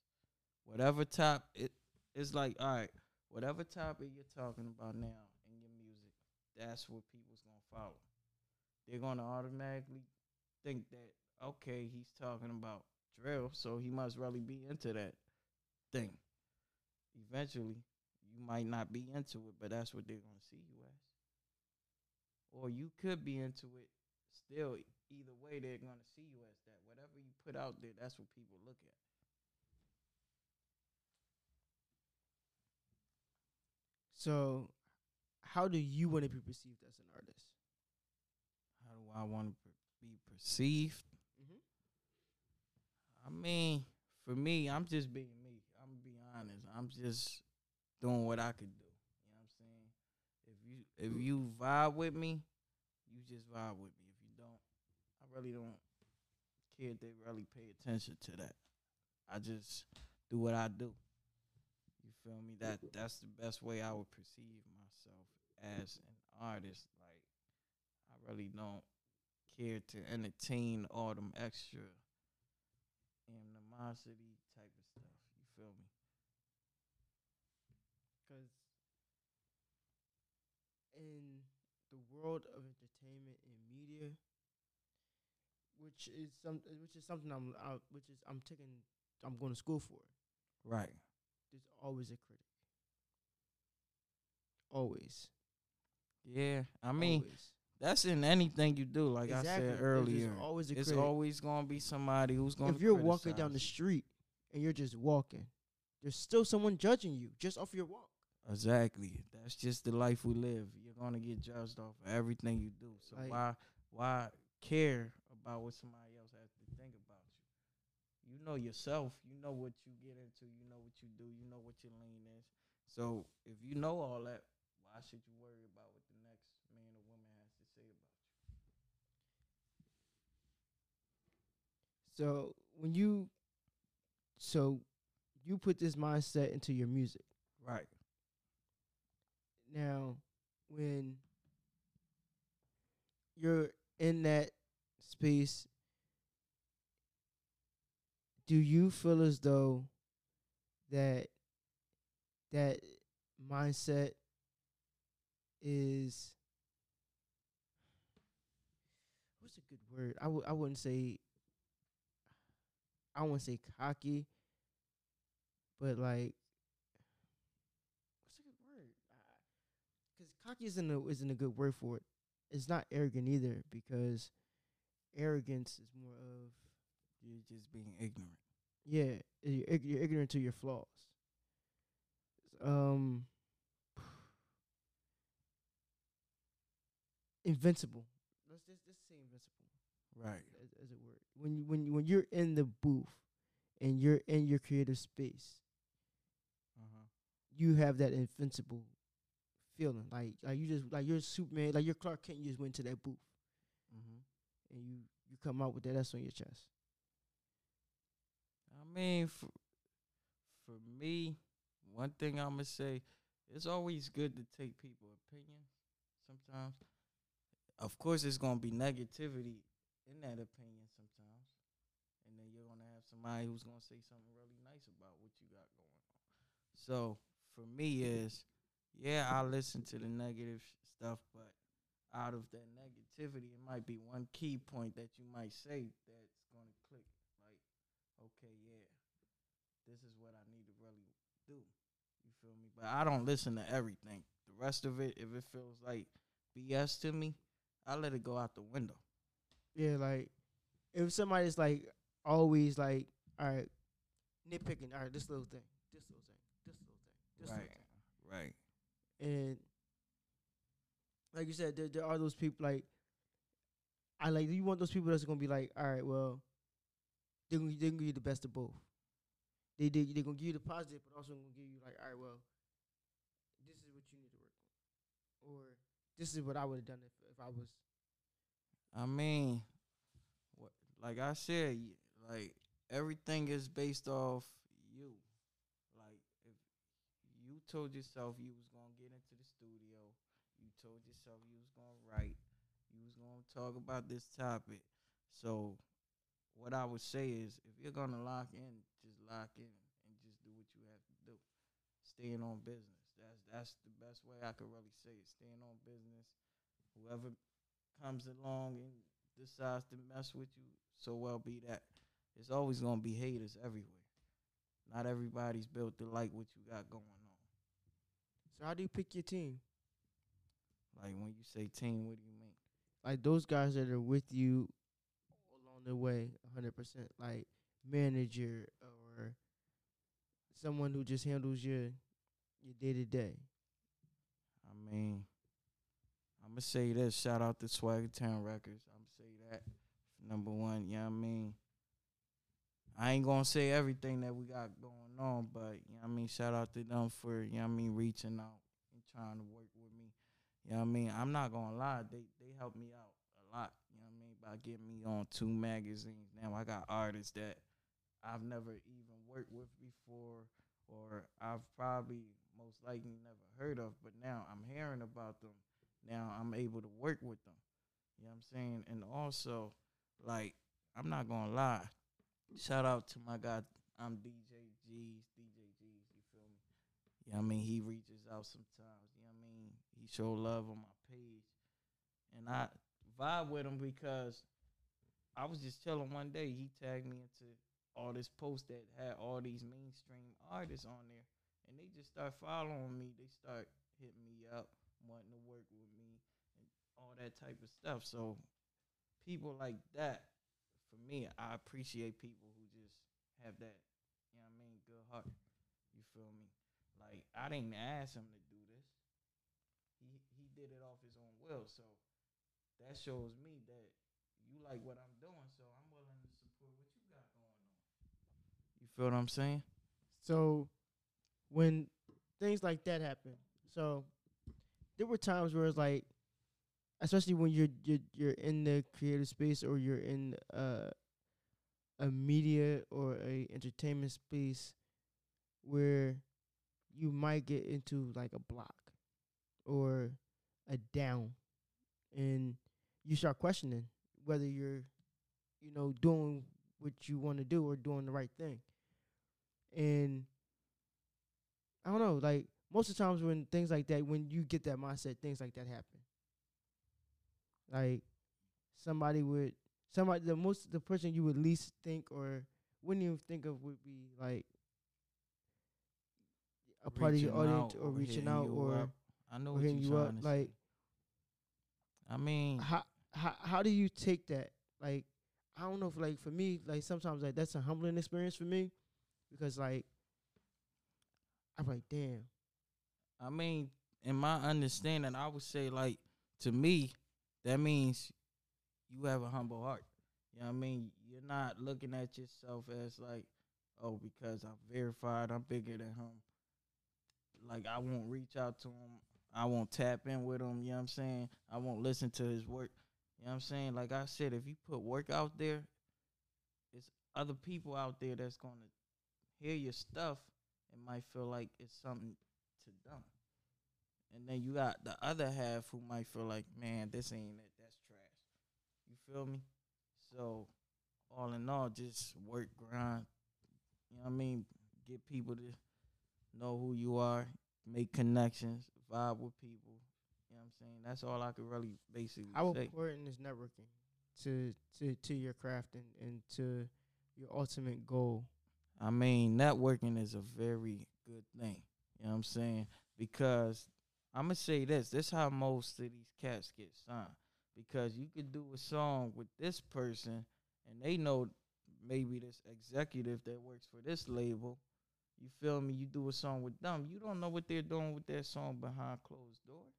Speaker 1: Whatever top it it's like, all right, whatever topic you're talking about now in your music, that's what people's gonna follow. They're gonna automatically think that okay, he's talking about drill, so he must really be into that thing. Eventually, you might not be into it, but that's what they're gonna see you or you could be into it still either way they're going to see you as that. Whatever you put out there that's what people look at.
Speaker 2: So, how do you want to be perceived as an artist?
Speaker 1: how do i want to be perceived?
Speaker 2: Mhm.
Speaker 1: i mean for me i'm just being me. I'm gonna be honest. I'm just doing what i could do you know what i'm saying if you vibe with me you just vibe with me. If you don't i really don't care they really pay attention to that. I just do what i do. You feel me? That that's the best way i would perceive myself as an artist. Like i really don't care to entertain all them extra animosity type of stuff you feel me
Speaker 2: Because in the world of entertainment and media, which is some, which is something I'm, uh, which is I'm taking, I'm going to school for.
Speaker 1: right
Speaker 2: There's always a critic. Always.
Speaker 1: yeah i mean
Speaker 2: always.
Speaker 1: that's in anything you do like
Speaker 2: Exactly.
Speaker 1: i said earlier
Speaker 2: always a
Speaker 1: it's
Speaker 2: critic.
Speaker 1: always gonna be somebody who's gonna
Speaker 2: if you're walking down the street and you're just walking, there's still someone judging you just off your walk.
Speaker 1: Exactly. That's just the life we live. You're gonna get judged off of everything you do. So
Speaker 2: Like-
Speaker 1: why why care about what somebody else has to think about you? You know yourself. You know what you get into. You know what you do. You know what your lane is. So if you know all that why should you worry about what the next man or woman has to say about you?
Speaker 2: So when you, so you put this mindset into your music.
Speaker 1: right
Speaker 2: Now, when you're in that space, do you feel as though that that mindset is what's a good word? I w- I wouldn't say I wouldn't say cocky, but like what's a good word? Because cocky isn't a, isn't a good word for it. It's not arrogant either because arrogance is more of
Speaker 1: you're just being ignorant
Speaker 2: yeah, you're, you're ignorant to your flaws. Um, (sighs) invincible. Let's just, let's say invincible
Speaker 1: right
Speaker 2: as, as a word. When you, when you, when you're in the booth and you're in your creative space,
Speaker 1: uh-huh
Speaker 2: you have that invincible feeling. Like like you just like you're Superman, like you're Clark Kent. You just went to that booth
Speaker 1: mm-hmm.
Speaker 2: and you you come out with that. That's on your chest.
Speaker 1: I mean, for, for me, one thing I'm gonna say, it's always good to take people' opinions. Sometimes, of course, it's gonna be negativity in that opinion sometimes, and then you're gonna have somebody who's gonna say something really nice about what you got going on. So for me, is yeah, I listen to the negative stuff, but out of that negativity, it might be one key point that you might say that's gonna click. Like, okay, yeah, this is what I need to really do. You feel me? But I don't listen to everything. The rest of it, if it feels like BS to me, I let it go out the window.
Speaker 2: Yeah, like if somebody's like always like, all right, nitpicking, all right, this little thing, this little thing, this little thing, this little
Speaker 1: Right,
Speaker 2: thing.
Speaker 1: right.
Speaker 2: And like you said, there, there are those people like I like you want those people that's gonna be like, all right, well, they're gonna, they're gonna give you the best of both. They they they're gonna give you the positive, but also gonna give you like, all right, well, this is what you need to work on, or this is what I would have done if if I was.
Speaker 1: I mean, what like I said, like everything is based off you. Like if you told yourself you was gonna get into the studio, you told yourself you was gonna write, you was gonna talk about this topic. So what I would say is if you're gonna lock in, just lock in and just do what you have to do. Staying on business. That's that's the best way I could really say it. Staying on business. Whoever comes along and decides to mess with you, so well be that. It's always gonna be haters everywhere. Not everybody's built to like what you got going on.
Speaker 2: So how do you pick your team?
Speaker 1: Like when you say team, what do you mean?
Speaker 2: Like those guys that are with you along the way, hundred percent, like manager or someone who just handles your your day to day.
Speaker 1: I mean, I'm gonna say this. Shout out to Swagger Town Records. I'm gonna say that number one. Yeah, I mean, I ain't gonna say everything that we got going on, but you know what I mean, shout out to them for you know what I mean reaching out and trying to work. You know what I mean? I'm not gonna lie, they they helped me out a lot. You know what I mean? By getting me on two magazines. Now I got artists that I've never even worked with before, or I've probably most likely never heard of, but now I'm hearing about them. Now I'm able to work with them. You know what I'm saying? And also, like, I'm not gonna lie. Shout out to my guy, I'm DJ G's, DJ G's, you feel me? You know I mean? He reaches out sometimes, you know what I mean? Show love on my page. And I vibe with him because I was just telling one day. He tagged me into all this post that had all these mainstream artists on there. And they just start following me. They start hitting me up, wanting to work with me and all that type of stuff. So people like that, for me, I appreciate people who just have that, you know what I mean, good heart. You feel me? Like I didn't ask him to do this. He he did it off his own will. So that shows me that you like what I'm doing, so I'm willing to support what you got going on. You feel what I'm saying?
Speaker 2: So when things like that happen, so there were times where it's like, especially when you're you're you're in the creative space or you're in uh, a media or a entertainment space where you might get into like a block or a down and you start questioning whether you're you know doing what you want to do or doing the right thing and i don't know like most of the times when things like that when you get that mindset things like that happen like somebody would somebody the most the person you would least think or wouldn't even think of would be like a part of your audience
Speaker 1: out
Speaker 2: or reaching out
Speaker 1: you
Speaker 2: or.
Speaker 1: I know
Speaker 2: or
Speaker 1: what
Speaker 2: hitting
Speaker 1: you're
Speaker 2: you
Speaker 1: trying
Speaker 2: up like.
Speaker 1: I mean,
Speaker 2: how how how do you take that? Like I don't know if like for me, like sometimes like that's a humbling experience for me because like I'm like, damn.
Speaker 1: I mean, in my understanding, I would say like to me, that means you have a humble heart. You know what I mean? You're not looking at yourself as like, oh, because I'm verified, I'm bigger than him. Like I won't reach out to him. I won't tap in with him. You know what I'm saying? I won't listen to his work. You know what I'm saying? Like I said, if you put work out there, it's other people out there that's gonna hear your stuff and might feel like it's something to them. And then you got the other half who might feel like, man, this ain't it. That's trash. You feel me? So all in all, just work, grind. You know what I mean? Get people to know who you are, make connections, vibe with people. You know what I'm saying? That's all I could really basically say.
Speaker 2: How
Speaker 1: say.
Speaker 2: important is networking to to to your craft and, and to your ultimate goal?
Speaker 1: I mean, networking is a very good thing. You know what I'm saying? Because I'm gonna say this. This how most of these cats get signed. Because you could do a song with this person, and they know maybe this executive that works for this label. You feel me? You do a song with them. You don't know what they're doing with that song behind closed doors.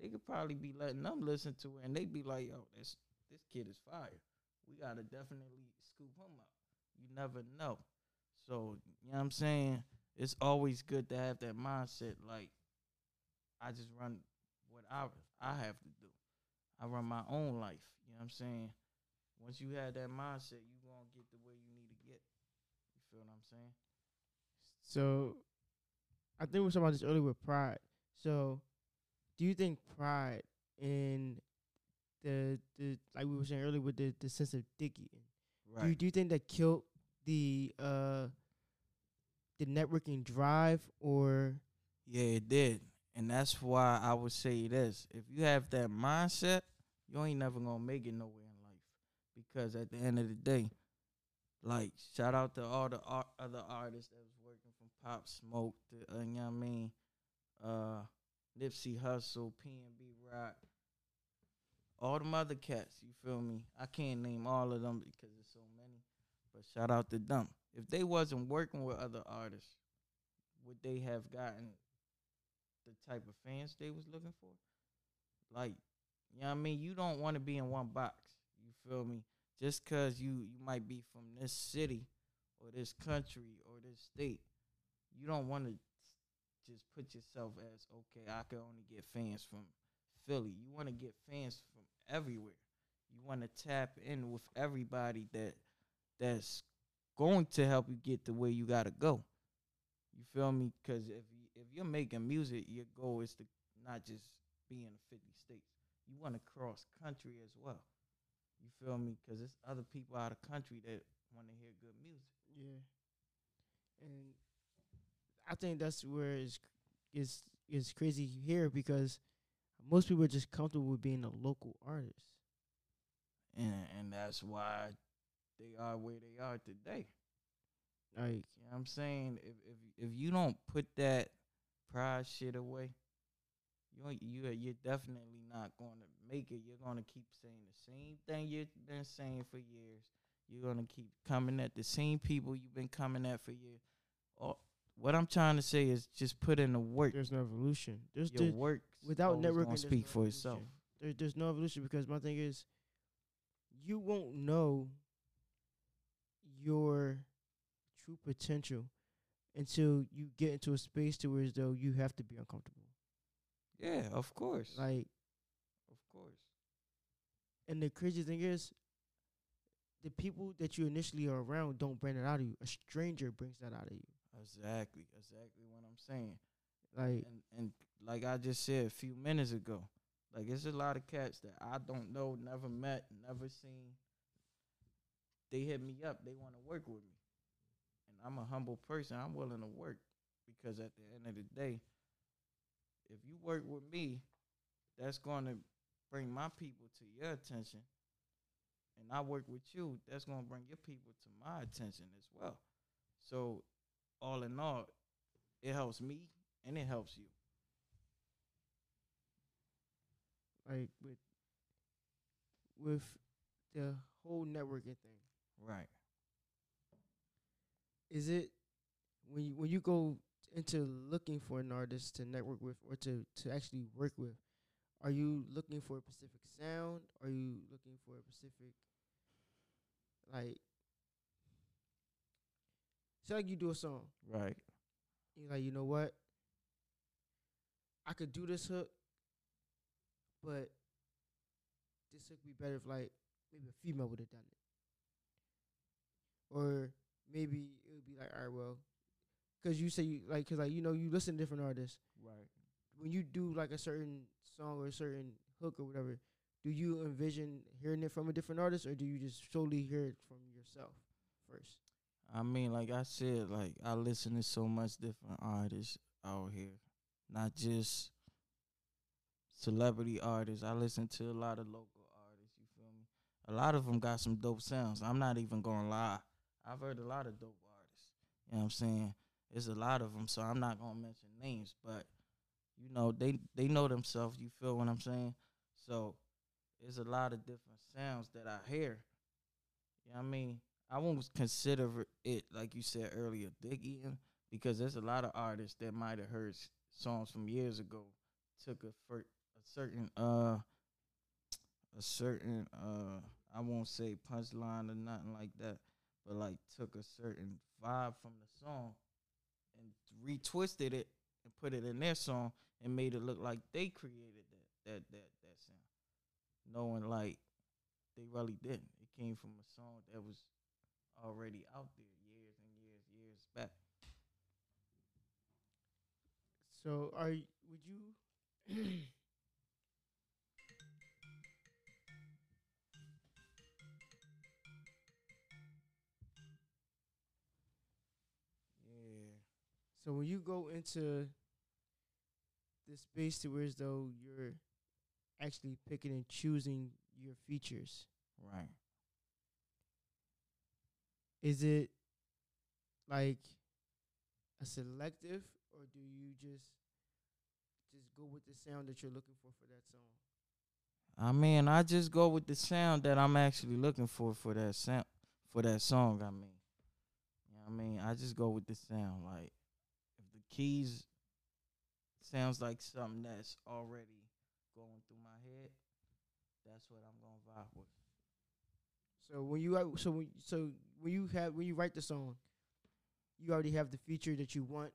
Speaker 1: They could probably be letting them listen to it, and they'd be like, "Yo, this this kid is fire. We gotta definitely scoop him up." You never know. So, you know what I'm saying? It's always good to have that mindset like I just run what I I have to do. I run my own life. You know what I'm saying? Once you have that mindset, you gonna get the way you need to get. You feel what I'm saying?
Speaker 2: So, I think we were talking about this earlier with pride. So, do you think pride in the the like we were saying earlier with the the sense of digging, do you, do you think that killed the uh the networking drive or
Speaker 1: Yeah, it did. And that's why I would say this. If you have that mindset, you ain't never gonna make it nowhere in life. Because at the end of the day, like shout out to all the ar- other artists that was Pop Smoke to uh, you know what I mean, uh Nipsey Hussle, PnB Rock, all them other cats, you feel me? I can't name all of them because there's so many. But shout out to them. If they wasn't working with other artists, would they have gotten the type of fans they was looking for? Like, you know what I mean? You don't want to be in one box. You feel me? Just cause you you might be from this city or this country or this state, you don't want to just put yourself as okay. I can only get fans from Philly. You want to get fans from everywhere. You want to tap in with everybody that that's going to help you get the way you gotta go. You feel me? Because if you, if you're making music, your goal is to not just be in the 50 states. You want to cross country as well. You feel me? Because there's other people out of country that want to hear good music.
Speaker 2: Yeah. And I think that's where it's it's it's crazy here because most people are just comfortable with being a local artist.
Speaker 1: And and that's why they are where they are today.
Speaker 2: Like
Speaker 1: You know what I'm saying? If if if you don't put that pride shit away, you you you're definitely not going to make it. You're going to keep saying the same thing you've been saying for years. You're going to keep coming at the same people you've been coming at for years. Or what I'm trying to say is just put in the work.
Speaker 2: there's no evolution. There's
Speaker 1: Your
Speaker 2: the,
Speaker 1: work
Speaker 2: without networking. there's
Speaker 1: to speak
Speaker 2: no
Speaker 1: for itself.
Speaker 2: There, there's no evolution because my thing is, you won't know your true potential until you get into a space to where as though you have to be uncomfortable.
Speaker 1: Yeah, of course.
Speaker 2: Like,
Speaker 1: of course.
Speaker 2: and the crazy thing is, the people that you initially are around don't bring it out of you. A stranger brings that out of you.
Speaker 1: Exactly. Exactly what I'm saying.
Speaker 2: Like,
Speaker 1: and and like I just said a few minutes ago, like it's a lot of cats that I don't know, never met, never seen. They hit me up. They want to work with me, and I'm a humble person. I'm willing to work because at the end of the day, if you work with me, that's going to bring my people to your attention, and I work with you. That's going to bring your people to my attention as well. So, all in all, it helps me and it helps you.
Speaker 2: like with with the whole networking thing.
Speaker 1: Right.
Speaker 2: is it when you when you go into looking for an artist to network with or to to actually work with are you looking for a specific sound are you looking for a specific like like you do a song
Speaker 1: Right.
Speaker 2: you're like you know what i could do this hook but this hook would be better if like maybe a female would have done it or maybe it would be like, all right, well, because you say you like, because like you know, you listen to different artists.
Speaker 1: Right.
Speaker 2: When you do like a certain song or a certain hook or whatever, do you envision hearing it from a different artist, or do you just solely hear it from yourself first?
Speaker 1: I mean, like I said, like I listen to so much different artists out here, not just celebrity artists. I listen to a lot of local artists. You feel me? A lot of them got some dope sounds. I'm not even gonna lie. I've heard a lot of dope artists. You know what I'm saying? There's a lot of them, so I'm not gonna mention names, but you know they they know themselves. You feel what I'm saying? So there's a lot of different sounds that I hear. You know what I mean? I won't consider it like you said earlier, eating, because there's a lot of artists that might have heard songs from years ago, took a a certain uh a certain uh I won't say punchline or nothing like that, but like took a certain vibe from the song and retwisted it and put it in their song and made it look like they created that that that that sound, knowing like they really didn't. It came from a song that was already out there years and years years back.
Speaker 2: So, are y- would you? (coughs)
Speaker 1: Yeah.
Speaker 2: So when you go into the space to where as though you're actually picking and choosing your features,
Speaker 1: Right.
Speaker 2: Is it like a selective or do you just just go with the sound that you're looking for for that song?
Speaker 1: I mean, I just go with the sound that I'm actually looking for for that sound for that song. I mean, you know what I mean, I just go with the sound. Like, if the keys sounds like something that's already going through my head, that's what I'm gonna vibe with.
Speaker 2: So when you so when so when you have when you write the song, you already have the feature that you want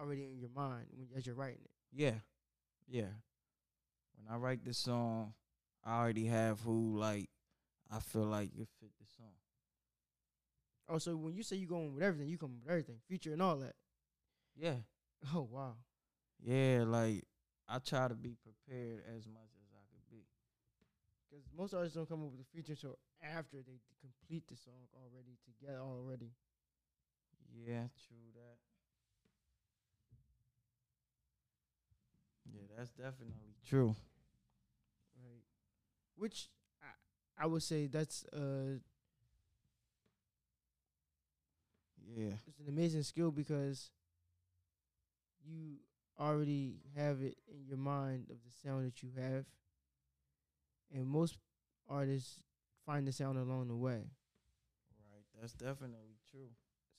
Speaker 2: already in your mind when as you're writing it.
Speaker 1: Yeah, yeah. When I write this song, I already have who like I feel like it fit the song.
Speaker 2: Oh, so when you say you going with everything, you come with everything, feature and all that.
Speaker 1: Yeah,
Speaker 2: Oh wow.
Speaker 1: yeah. Like I try to be prepared as much as I could be.
Speaker 2: Because most artists don't come up with a feature until after they complete the song already together already.
Speaker 1: Yeah, true that. Yeah, that's definitely true.
Speaker 2: Right. Which I, I would say that's uh
Speaker 1: Yeah,
Speaker 2: it's an amazing skill because you already have it in your mind of the sound that you have. And most artists find the sound along the way.
Speaker 1: right. That's definitely true.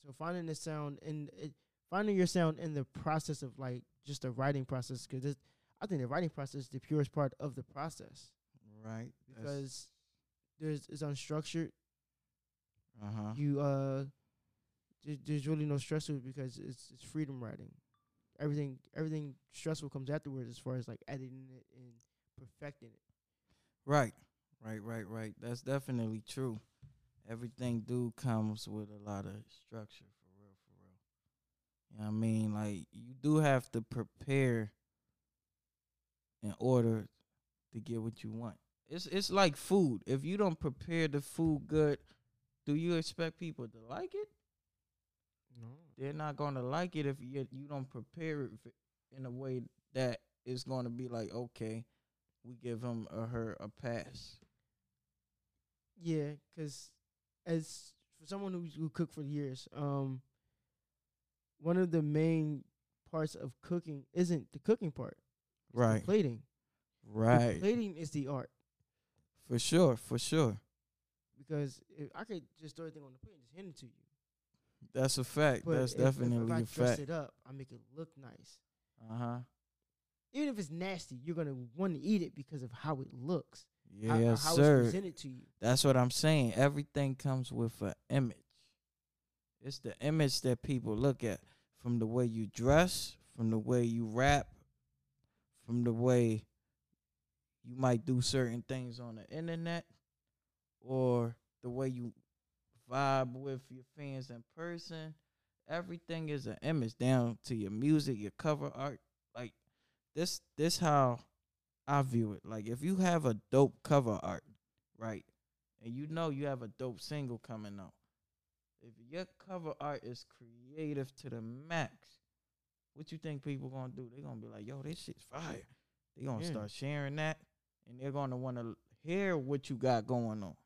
Speaker 2: So finding the sound and it, finding your sound in the process of like just the writing process because I think the writing process is the purest part of the process
Speaker 1: Right.
Speaker 2: because there's it's unstructured.
Speaker 1: uh huh.
Speaker 2: You uh, there's, there's really no stress to it because it's it's freedom writing. Everything everything stressful comes afterwards as far as like editing it and perfecting it.
Speaker 1: Right, right, right, right. That's definitely true. Everything do comes with a lot of structure, for real, for real. You know what I mean? Like you do have to prepare in order to get what you want. It's it's like food. If you don't prepare the food good, do you expect people to like it?
Speaker 2: No.
Speaker 1: They're not gonna like it if you you don't prepare it in a way that is gonna be like, okay, we give him or her a pass.
Speaker 2: Yeah, because as for someone who's who cooked for years, um, one of the main parts of cooking isn't the cooking part, it's the
Speaker 1: Right,
Speaker 2: plating. The
Speaker 1: right,
Speaker 2: plating is the art
Speaker 1: for sure, for sure.
Speaker 2: because if I could just throw everything on the plate and just hand it to you.
Speaker 1: That's a fact.
Speaker 2: But
Speaker 1: That's
Speaker 2: if, if- if
Speaker 1: definitely
Speaker 2: I
Speaker 1: a
Speaker 2: dress
Speaker 1: fact.
Speaker 2: it up, I make it look nice.
Speaker 1: Uh huh.
Speaker 2: Even if it's nasty, you're gonna want to eat it because of how it looks, how, or
Speaker 1: Yes,
Speaker 2: how
Speaker 1: sir.
Speaker 2: it's presented to you.
Speaker 1: That's what I'm saying. Everything comes with an image. It's the image that people look at from the way you dress, from the way you rap, from the way you might do certain things on the internet, or the way you vibe with your fans in person. Everything is an image down to your music, your cover art. Like this this how I view it. Like if you have a dope cover art, right, and you know you have a dope single coming out, if your cover art is creative to the max, what you think people gonna do? They gonna be like, "Yo, this shit's fire." They gonna
Speaker 2: Yeah.
Speaker 1: start sharing that, and they're gonna want to hear what you got going on.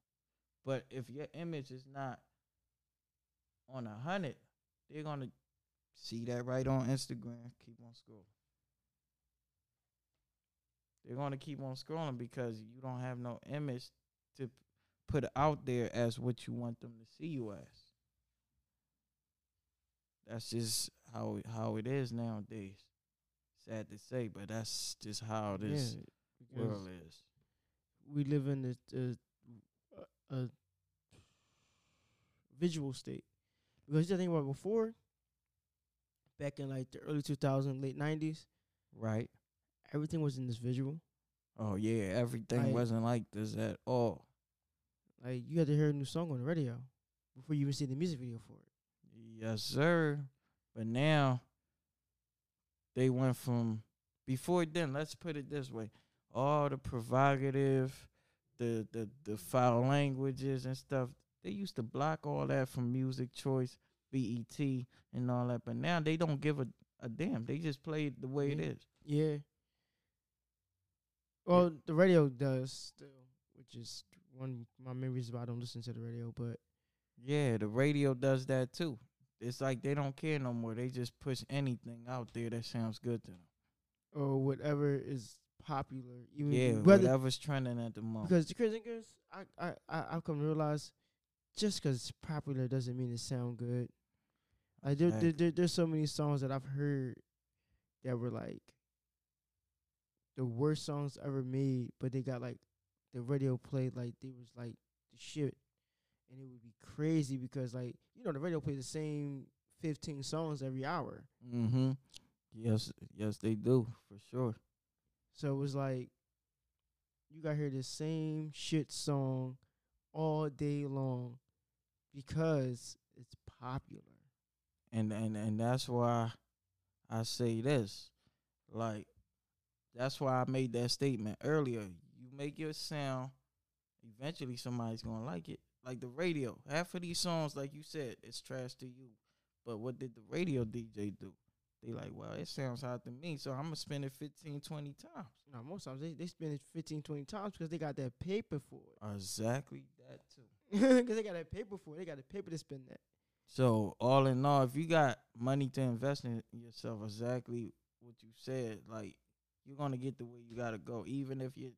Speaker 1: But if your image is not on a hundred, they're gonna see that right on Instagram. Keep on scrolling. They're gonna keep on scrolling because you don't have no image to p- put out there as what you want them to see you as. That's just how how it is nowadays. Sad to say, but that's just how this
Speaker 2: yeah,
Speaker 1: world is.
Speaker 2: we live in a, a, a visual state. Because you think about before, back in like the early 2000s, late 90s,
Speaker 1: Right?
Speaker 2: Everything was in this visual.
Speaker 1: Oh yeah, everything
Speaker 2: Like-
Speaker 1: wasn't like this at all.
Speaker 2: Like you had to hear a new song on the radio before you even see the music video for it.
Speaker 1: Yes, sir. But now they went from before then, let's put it this way. All the provocative, the the the foul languages and stuff, they used to block all that from music choice, BET and all that. But now they don't give a, a damn. They just play it the way it
Speaker 2: Yeah.
Speaker 1: is.
Speaker 2: Yeah. Well, the radio does still, which is one of my main reasons why I don't listen to the radio. But
Speaker 1: Yeah, the radio does that too. It's like they don't care no more. They just push anything out there that sounds good to them.
Speaker 2: or whatever is popular, even
Speaker 1: Yeah,
Speaker 2: whether
Speaker 1: whatever's trending at the moment.
Speaker 2: because the crazy I I I I've come to realize, just 'cause it's popular doesn't mean it sound good. Like there, there, there there's so many songs that I've heard that were like the worst songs ever made, but they got like the radio played like they was like the shit, and it would be crazy because like you know the radio plays the same fifteen songs every hour,
Speaker 1: Mm-hmm. Yes, yes, they do for sure.
Speaker 2: so it was like you got to hear the same shit song all day long because it's popular.
Speaker 1: And and and that's why I say this, like, that's why I made that statement earlier. You make your sound, eventually somebody's gonna like it. Like the radio, half of these songs, like you said, it's trash to you. But what did the radio DJ do? They like, well, it sounds hot to me, so I'm gonna spend it 15, 20 times.
Speaker 2: Now most times they they spend it 15, 20 times because they got that paper for it.
Speaker 1: Exactly that too. (laughs)
Speaker 2: Because they got that paper for it. They got the paper to spend that.
Speaker 1: So all in all, if you got money to invest in yourself, exactly what you said, like you're gonna get the way you gotta go, even if your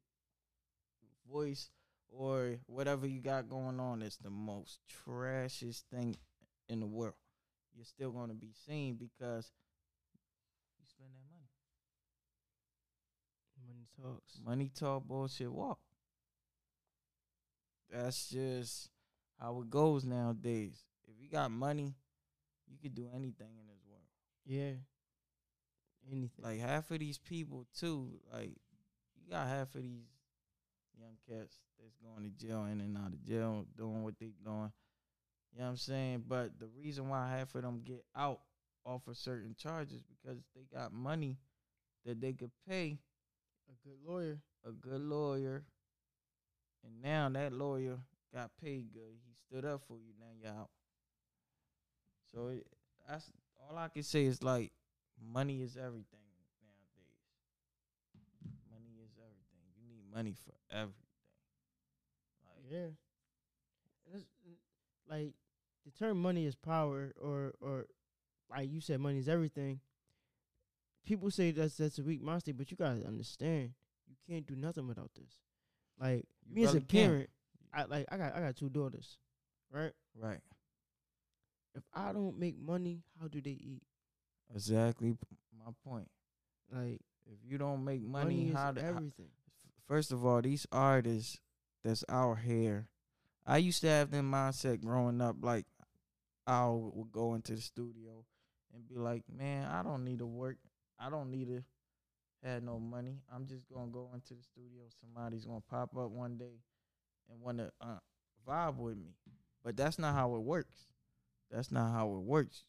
Speaker 1: voice or whatever you got going on is the most trashiest thing in the world. You're still gonna be seen because you spend that money.
Speaker 2: Money talks.
Speaker 1: Money talk, bullshit walk. That's just how it goes nowadays. If you got money, you could do anything in this world.
Speaker 2: Yeah. Anything.
Speaker 1: Like half of these people too, like you got half of these young cats that's going to jail in and out of jail doing what they doing. You know what I'm saying? But the reason why half of them get out off of certain charges because they got money that they could pay
Speaker 2: a good lawyer.
Speaker 1: a good lawyer, and now that lawyer got paid good. He stood up for you. Now you're out. So it, that's all I can say is like money is everything nowadays. Money is everything. You need money for everything. Like
Speaker 2: Yeah. It's, like the term money is power or or like you said money is everything. People say that's that's a weak mind state, but you gotta understand you can't do nothing without this. Like
Speaker 1: You
Speaker 2: me as a
Speaker 1: really
Speaker 2: parent, I like I got I got two daughters, right?
Speaker 1: right.
Speaker 2: If I don't make money, how do they eat?
Speaker 1: Exactly my point.
Speaker 2: Like
Speaker 1: If you don't make money,
Speaker 2: money,
Speaker 1: how, how
Speaker 2: everything.
Speaker 1: first of all, these artists that's out here, I used to have that mindset growing up. Like, I would go into the studio and be like, "Man, I don't need to work. I don't need to have no money. I'm just gonna go into the studio. Somebody's gonna pop up one day and want to uh, vibe with me." But that's not how it works. That's not how it works.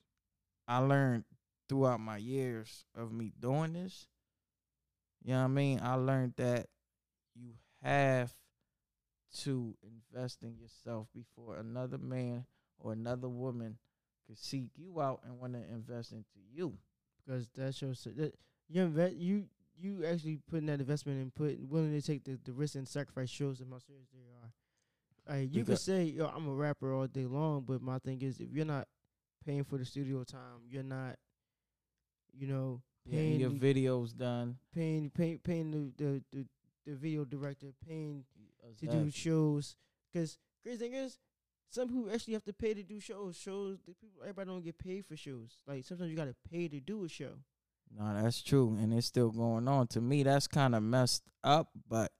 Speaker 1: I learned throughout my years of me doing this You know what I mean? I learned that you have to invest in yourself before another man or another woman could seek you out and want to invest into you.
Speaker 2: because that shows that you invest you you actually putting that investment and put willing to take the, the risk and sacrifice shows them how serious they are. Like you could say, yo, I'm a rapper all day long, but my thing is, if you're not paying for the studio time, you're not, you know, paying
Speaker 1: your
Speaker 2: the-
Speaker 1: videos done.
Speaker 2: paying paying paying the the, the, the video director, paying uh, to do shows. Because crazy thing is, some people actually have to pay to do shows. Shows the people everybody don't get paid for shows. Like sometimes you gotta pay to do a show.
Speaker 1: No, that's true, and it's still going on. To me, that's kind of messed up, but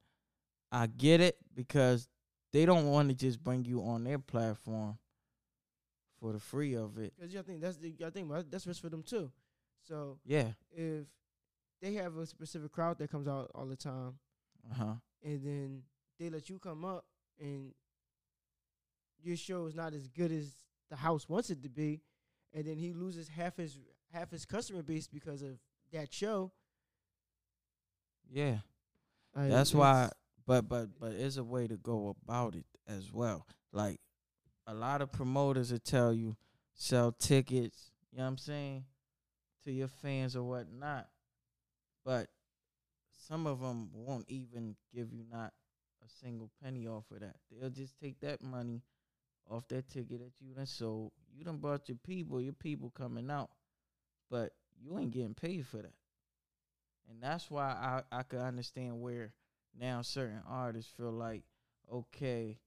Speaker 1: I get it because they don't want to just bring you on their platform for the free of it.
Speaker 2: Because I think that's the I think that's risk for them too. So
Speaker 1: Yeah.
Speaker 2: if they have a specific crowd that comes out all the time,
Speaker 1: Uh huh.
Speaker 2: and then they let you come up and your show is not as good as the house wants it to be, and then he loses half his half his customer base because of that show.
Speaker 1: Yeah.
Speaker 2: like,
Speaker 1: That's why, but but but it's a way to go about it as well. Like a lot of promoters will tell you sell tickets. You know what I'm saying to your fans or whatnot, but some of them won't even give you not a single penny off of that. They'll just take that money off that ticket that you done sold. You done brought your people, your people coming out, but you ain't getting paid for that. And that's why I I could understand where now certain artists feel like, okay,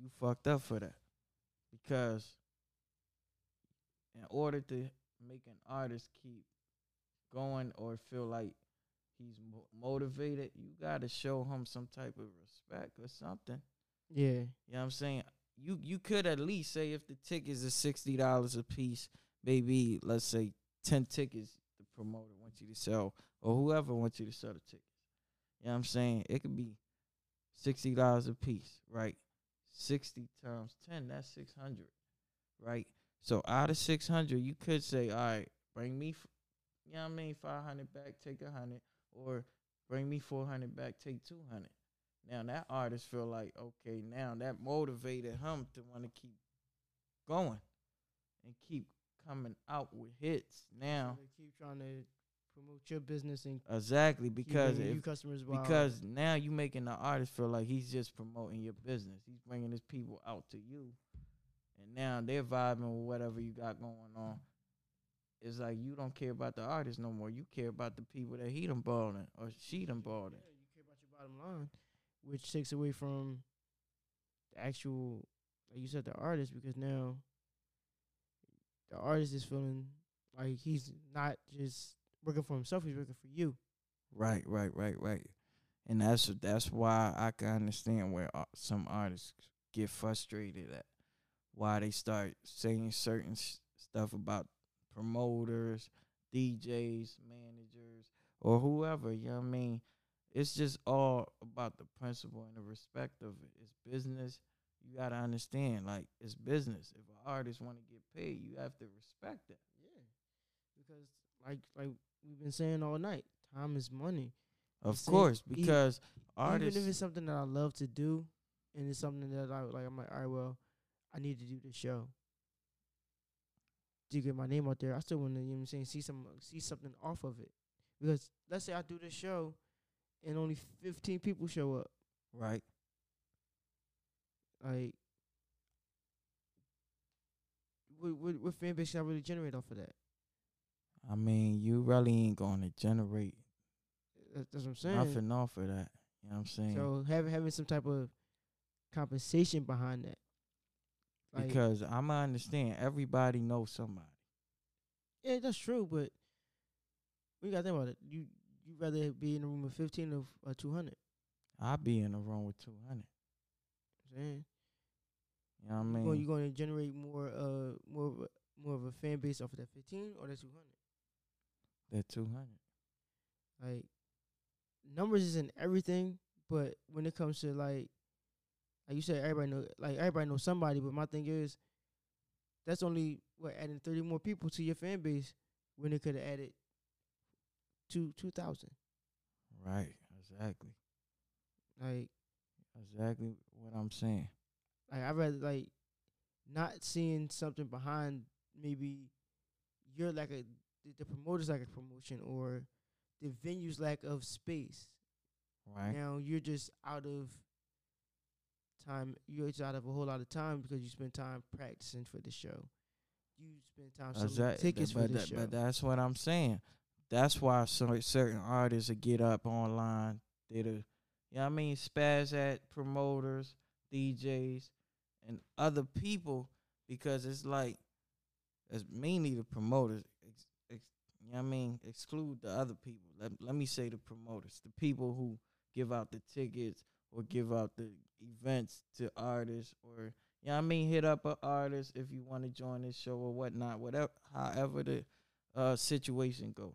Speaker 1: you fucked up for that. Because in order to make an artist keep going or feel like he's mo- motivated, you got to show him some type of respect or something.
Speaker 2: yeah,
Speaker 1: You know what I'm saying? You you could at least say if the tickets are sixty dollars a piece, maybe let's say ten tickets the promoter wants you to sell or whoever wants you to sell the tickets. You know what I'm saying? It could be sixty dollars a piece, right? Sixty times ten, that's six hundred, right? So out of six hundred, you could say, all right, bring me, f- you know what I mean, five hundred back, take a hundred, or bring me four hundred back, take two hundred. Now that artist feel like okay, now that motivated him to want to keep going and keep coming out with hits. Now
Speaker 2: they keep trying to promote your business and
Speaker 1: exactly because if,
Speaker 2: customers while-
Speaker 1: because now you making the artist feel like he's just promoting your business. He's bringing his people out to you, and now they're vibing with whatever you got going on. It's like you don't care about the artist no more. You care about the people that he done balling or she done balled in.
Speaker 2: Yeah, you care about your bottom line, which takes away from the actual, like you said, the artist, because now the artist is feeling like he's not just working for himself; he's working for you.
Speaker 1: Right, right, right, right. And that's that's why I can understand where uh, some artists get frustrated at why they start saying certain s- stuff about promoters, DJs, managers, or whoever. You know what I mean? It's just all about the principle and the respect of it. It's business. You gotta understand, like it's business. If an artist want to get paid, you have to respect that.
Speaker 2: Yeah, because like like we've been saying all night, time is money.
Speaker 1: Of course, because artists.
Speaker 2: Even if it's something that I love to do, and it's something that I like, I'm like, all right, well, I need to do this show. To get my name out there, I still want to, you know what I'm saying, see some, see something off of it. Because let's say I do this show, and only 15 people show up,
Speaker 1: right.
Speaker 2: like, what what, what fan base can I really generate off of that?
Speaker 1: I mean, you really ain't gonna generate
Speaker 2: That's, that's what I'm saying.
Speaker 1: nothing off of that. You know what I'm saying?
Speaker 2: So having having some type of compensation behind that, like,
Speaker 1: because I'm gonna understand everybody knows somebody.
Speaker 2: Yeah, that's true, but we gotta think about it. You you rather be in a room with fifteen of uh, two hundred.
Speaker 1: I'll be in the room with two hundred.
Speaker 2: Saying
Speaker 1: You know what I mean?
Speaker 2: going you going to generate more uh more of a, more of a fan base off of that fifteen or that two hundred.
Speaker 1: That two hundred.
Speaker 2: Like numbers isn't everything, but when it comes to like like you said, everybody know like everybody knows somebody. But my thing is, that's only what adding thirty more people to your fan base when it could have added two two thousand.
Speaker 1: Right. Exactly.
Speaker 2: Like
Speaker 1: Exactly what I'm saying.
Speaker 2: like I rather like not seeing something behind maybe your lack of the, the promoter's lack of promotion or the venue's lack of space.
Speaker 1: Right.
Speaker 2: Now you're just out of time. You're out of a whole lot of time because you spend time practicing for the show. You spend time selling
Speaker 1: Exact-
Speaker 2: tickets
Speaker 1: but,
Speaker 2: for the
Speaker 1: that-
Speaker 2: show.
Speaker 1: but that's what I'm saying. That's why some certain artists will get up online. They'll, you know what I mean, spaz at promoters, DJs, and other people because it's like, it's mainly the promoters. Ex, ex, you know what I mean? Exclude the other people. Let, let me say the promoters, the people who give out the tickets or give out the events to artists or you know I mean? Hit up an artist if you want to join this show or whatnot, whatever, however the uh, situation goes.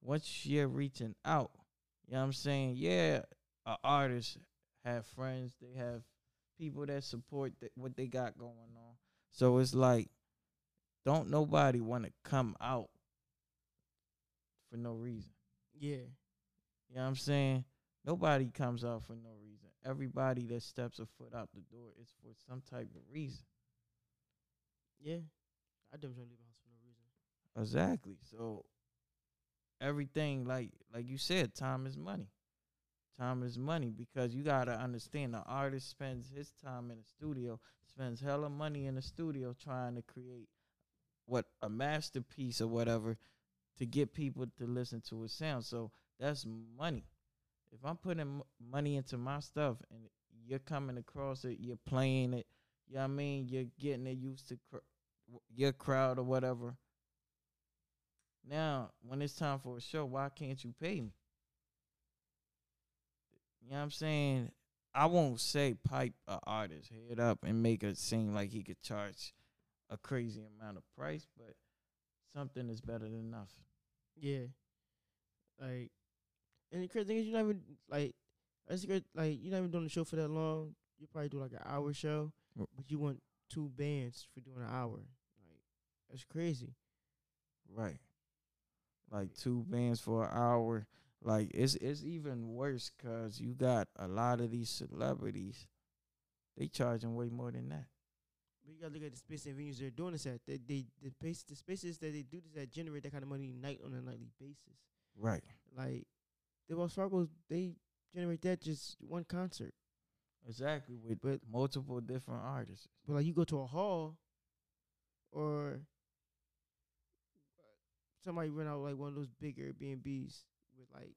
Speaker 1: Once you're reaching out, you know what I'm saying? Yeah, an artist have friends, they have people that support th- what they got going on. So it's like, don't nobody want to come out for no reason.
Speaker 2: yeah,
Speaker 1: You know what I'm saying? Nobody comes out for no reason. Everybody that steps a foot out the door is for some type of reason.
Speaker 2: yeah. I definitely leave the house for no reason.
Speaker 1: Exactly. So everything like like you said, time is money. Time is money because you gotta understand the artist spends his time in the studio, spends hella money in the studio trying to create what a masterpiece or whatever to get people to listen to his sound. So that's money. If I'm putting money into my stuff and you're coming across it, you're playing it, you know I mean? You're getting it used to cr- your crowd or whatever. Now, when it's time for a show, why can't you pay me? You know what I'm saying? I won't say pipe a artist head up and make it seem like he could charge a crazy amount of price, but something is better than nothing.
Speaker 2: Yeah, like, and the crazy thing is you're not even like, that's great. Like you're not even doing the show for that long. You probably do like an hour show,
Speaker 1: Mm.
Speaker 2: but you want two bands for doing an hour. Like that's crazy.
Speaker 1: Right. Like two bands for an hour. Like it's it's even worse because you got a lot of these celebrities. They charging way more than that.
Speaker 2: But you gotta look at the space and venues they're doing this at. They, they the space the spaces that they do this at generate that kind of money night on a nightly basis.
Speaker 1: Right.
Speaker 2: Like the Wells Fargo, they generate that just one concert.
Speaker 1: Exactly. With
Speaker 2: But
Speaker 1: multiple different artists.
Speaker 2: but like you go to a hall, or somebody rent out like one of those big Airbnbs with like,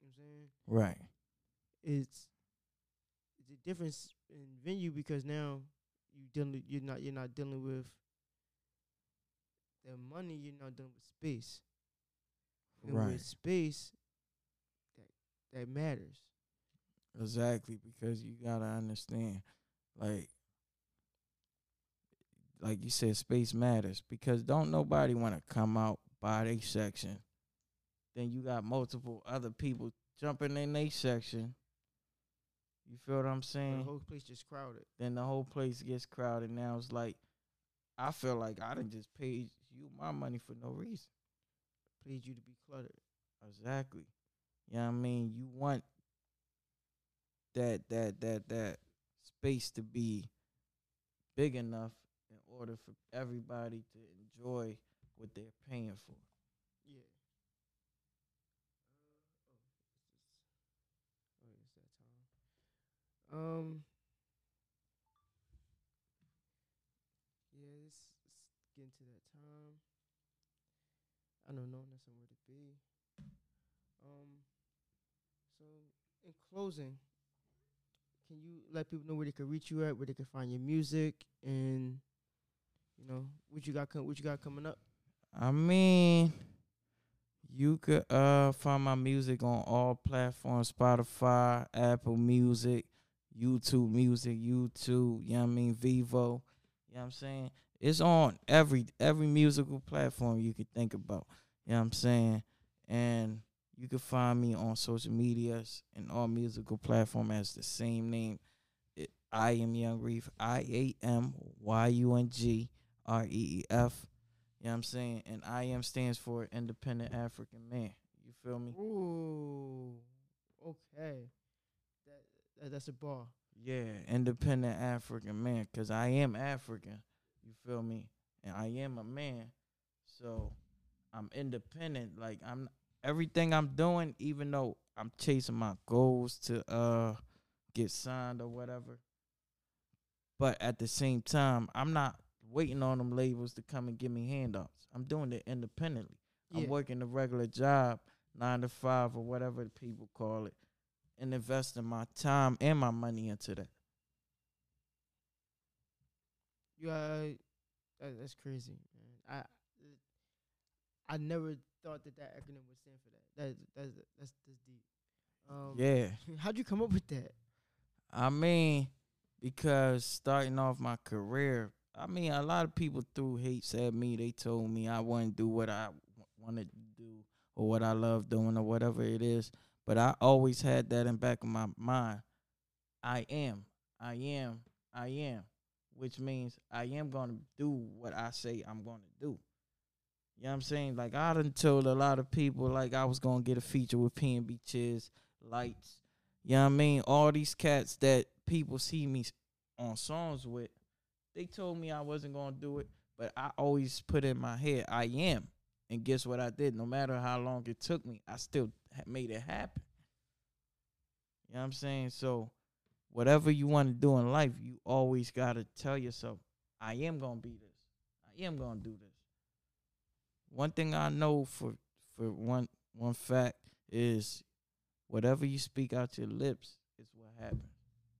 Speaker 2: you know what I'm saying?
Speaker 1: Right.
Speaker 2: It's it's a difference in venue because now you dealing you're not you're not dealing with the money. You're not dealing with space. And
Speaker 1: Right.
Speaker 2: with space, that matters.
Speaker 1: Exactly, because you gotta understand, like, like you said, space matters. Because don't nobody want to come out by their section. Then you got multiple other people jumping in their section. You feel what I'm saying?
Speaker 2: The whole place just crowded.
Speaker 1: then the whole place gets crowded. Now it's like, I feel like I done just paid you my money for no reason.
Speaker 2: Please you to be cluttered.
Speaker 1: Exactly. You know what I mean? You want that that that that space to be big enough in order for everybody to enjoy what they're paying for.
Speaker 2: Yeah. Uh, oh, oh, it's that time. Um. Yeah, it's, it's getting to that time. I don't know, not somewhere to be. Um. So, in closing, can you let people know where they can reach you at, where they can find your music, and you know what you got, com- what you got coming up?
Speaker 1: I mean, you could uh find my music on all platforms: Spotify, Apple Music, YouTube Music, YouTube. You know what I mean? Vevo. You know what I'm saying? It's on every every musical platform you could think about. You know what I'm saying? And you can find me on social medias and all musical platform as the same name. It, I am Yung Reef. I A M Y U N G R E E F. You know what I'm saying? And I am stands for independent African man. You feel me?
Speaker 2: Ooh, okay. That, that that's a ball.
Speaker 1: Yeah, independent African man, cause I am African. You feel me? And I am a man, so I'm independent. Like I'm everything I'm doing, even though I'm chasing my goals to uh get signed or whatever. But at the same time, I'm not waiting on them labels to come and give me handouts. I'm doing it independently.
Speaker 2: Yeah.
Speaker 1: I'm working a regular job, nine to five or whatever the people call it, and investing my time and my money into that.
Speaker 2: You uh, that's crazy, man. I I never thought that that acronym would stand for that. That that's that's that's deep. Um,
Speaker 1: Yeah. (laughs)
Speaker 2: How'd you come up with that?
Speaker 1: I mean, because starting off my career, I mean, a lot of people threw hates at me. They told me I wouldn't do what I wanted to do or what I love doing or whatever it is. But I always had that in back of my mind. I am, I am, I am, which means I am going to do what I say I'm going to do. You know what I'm saying? Like I done told a lot of people like I was gonna get a feature with PNB Chiz, Lights. You know what I mean? All these cats that people see me on songs with, they told me I wasn't gonna do it, but I always put in my head I am. And guess what I did? No matter how long it took me, I still made it happen. You know what I'm saying? So whatever you want to do in life, you always gotta tell yourself, I am gonna be this. I am gonna do this. One thing I know for for one one fact is whatever you speak out your lips is what happens.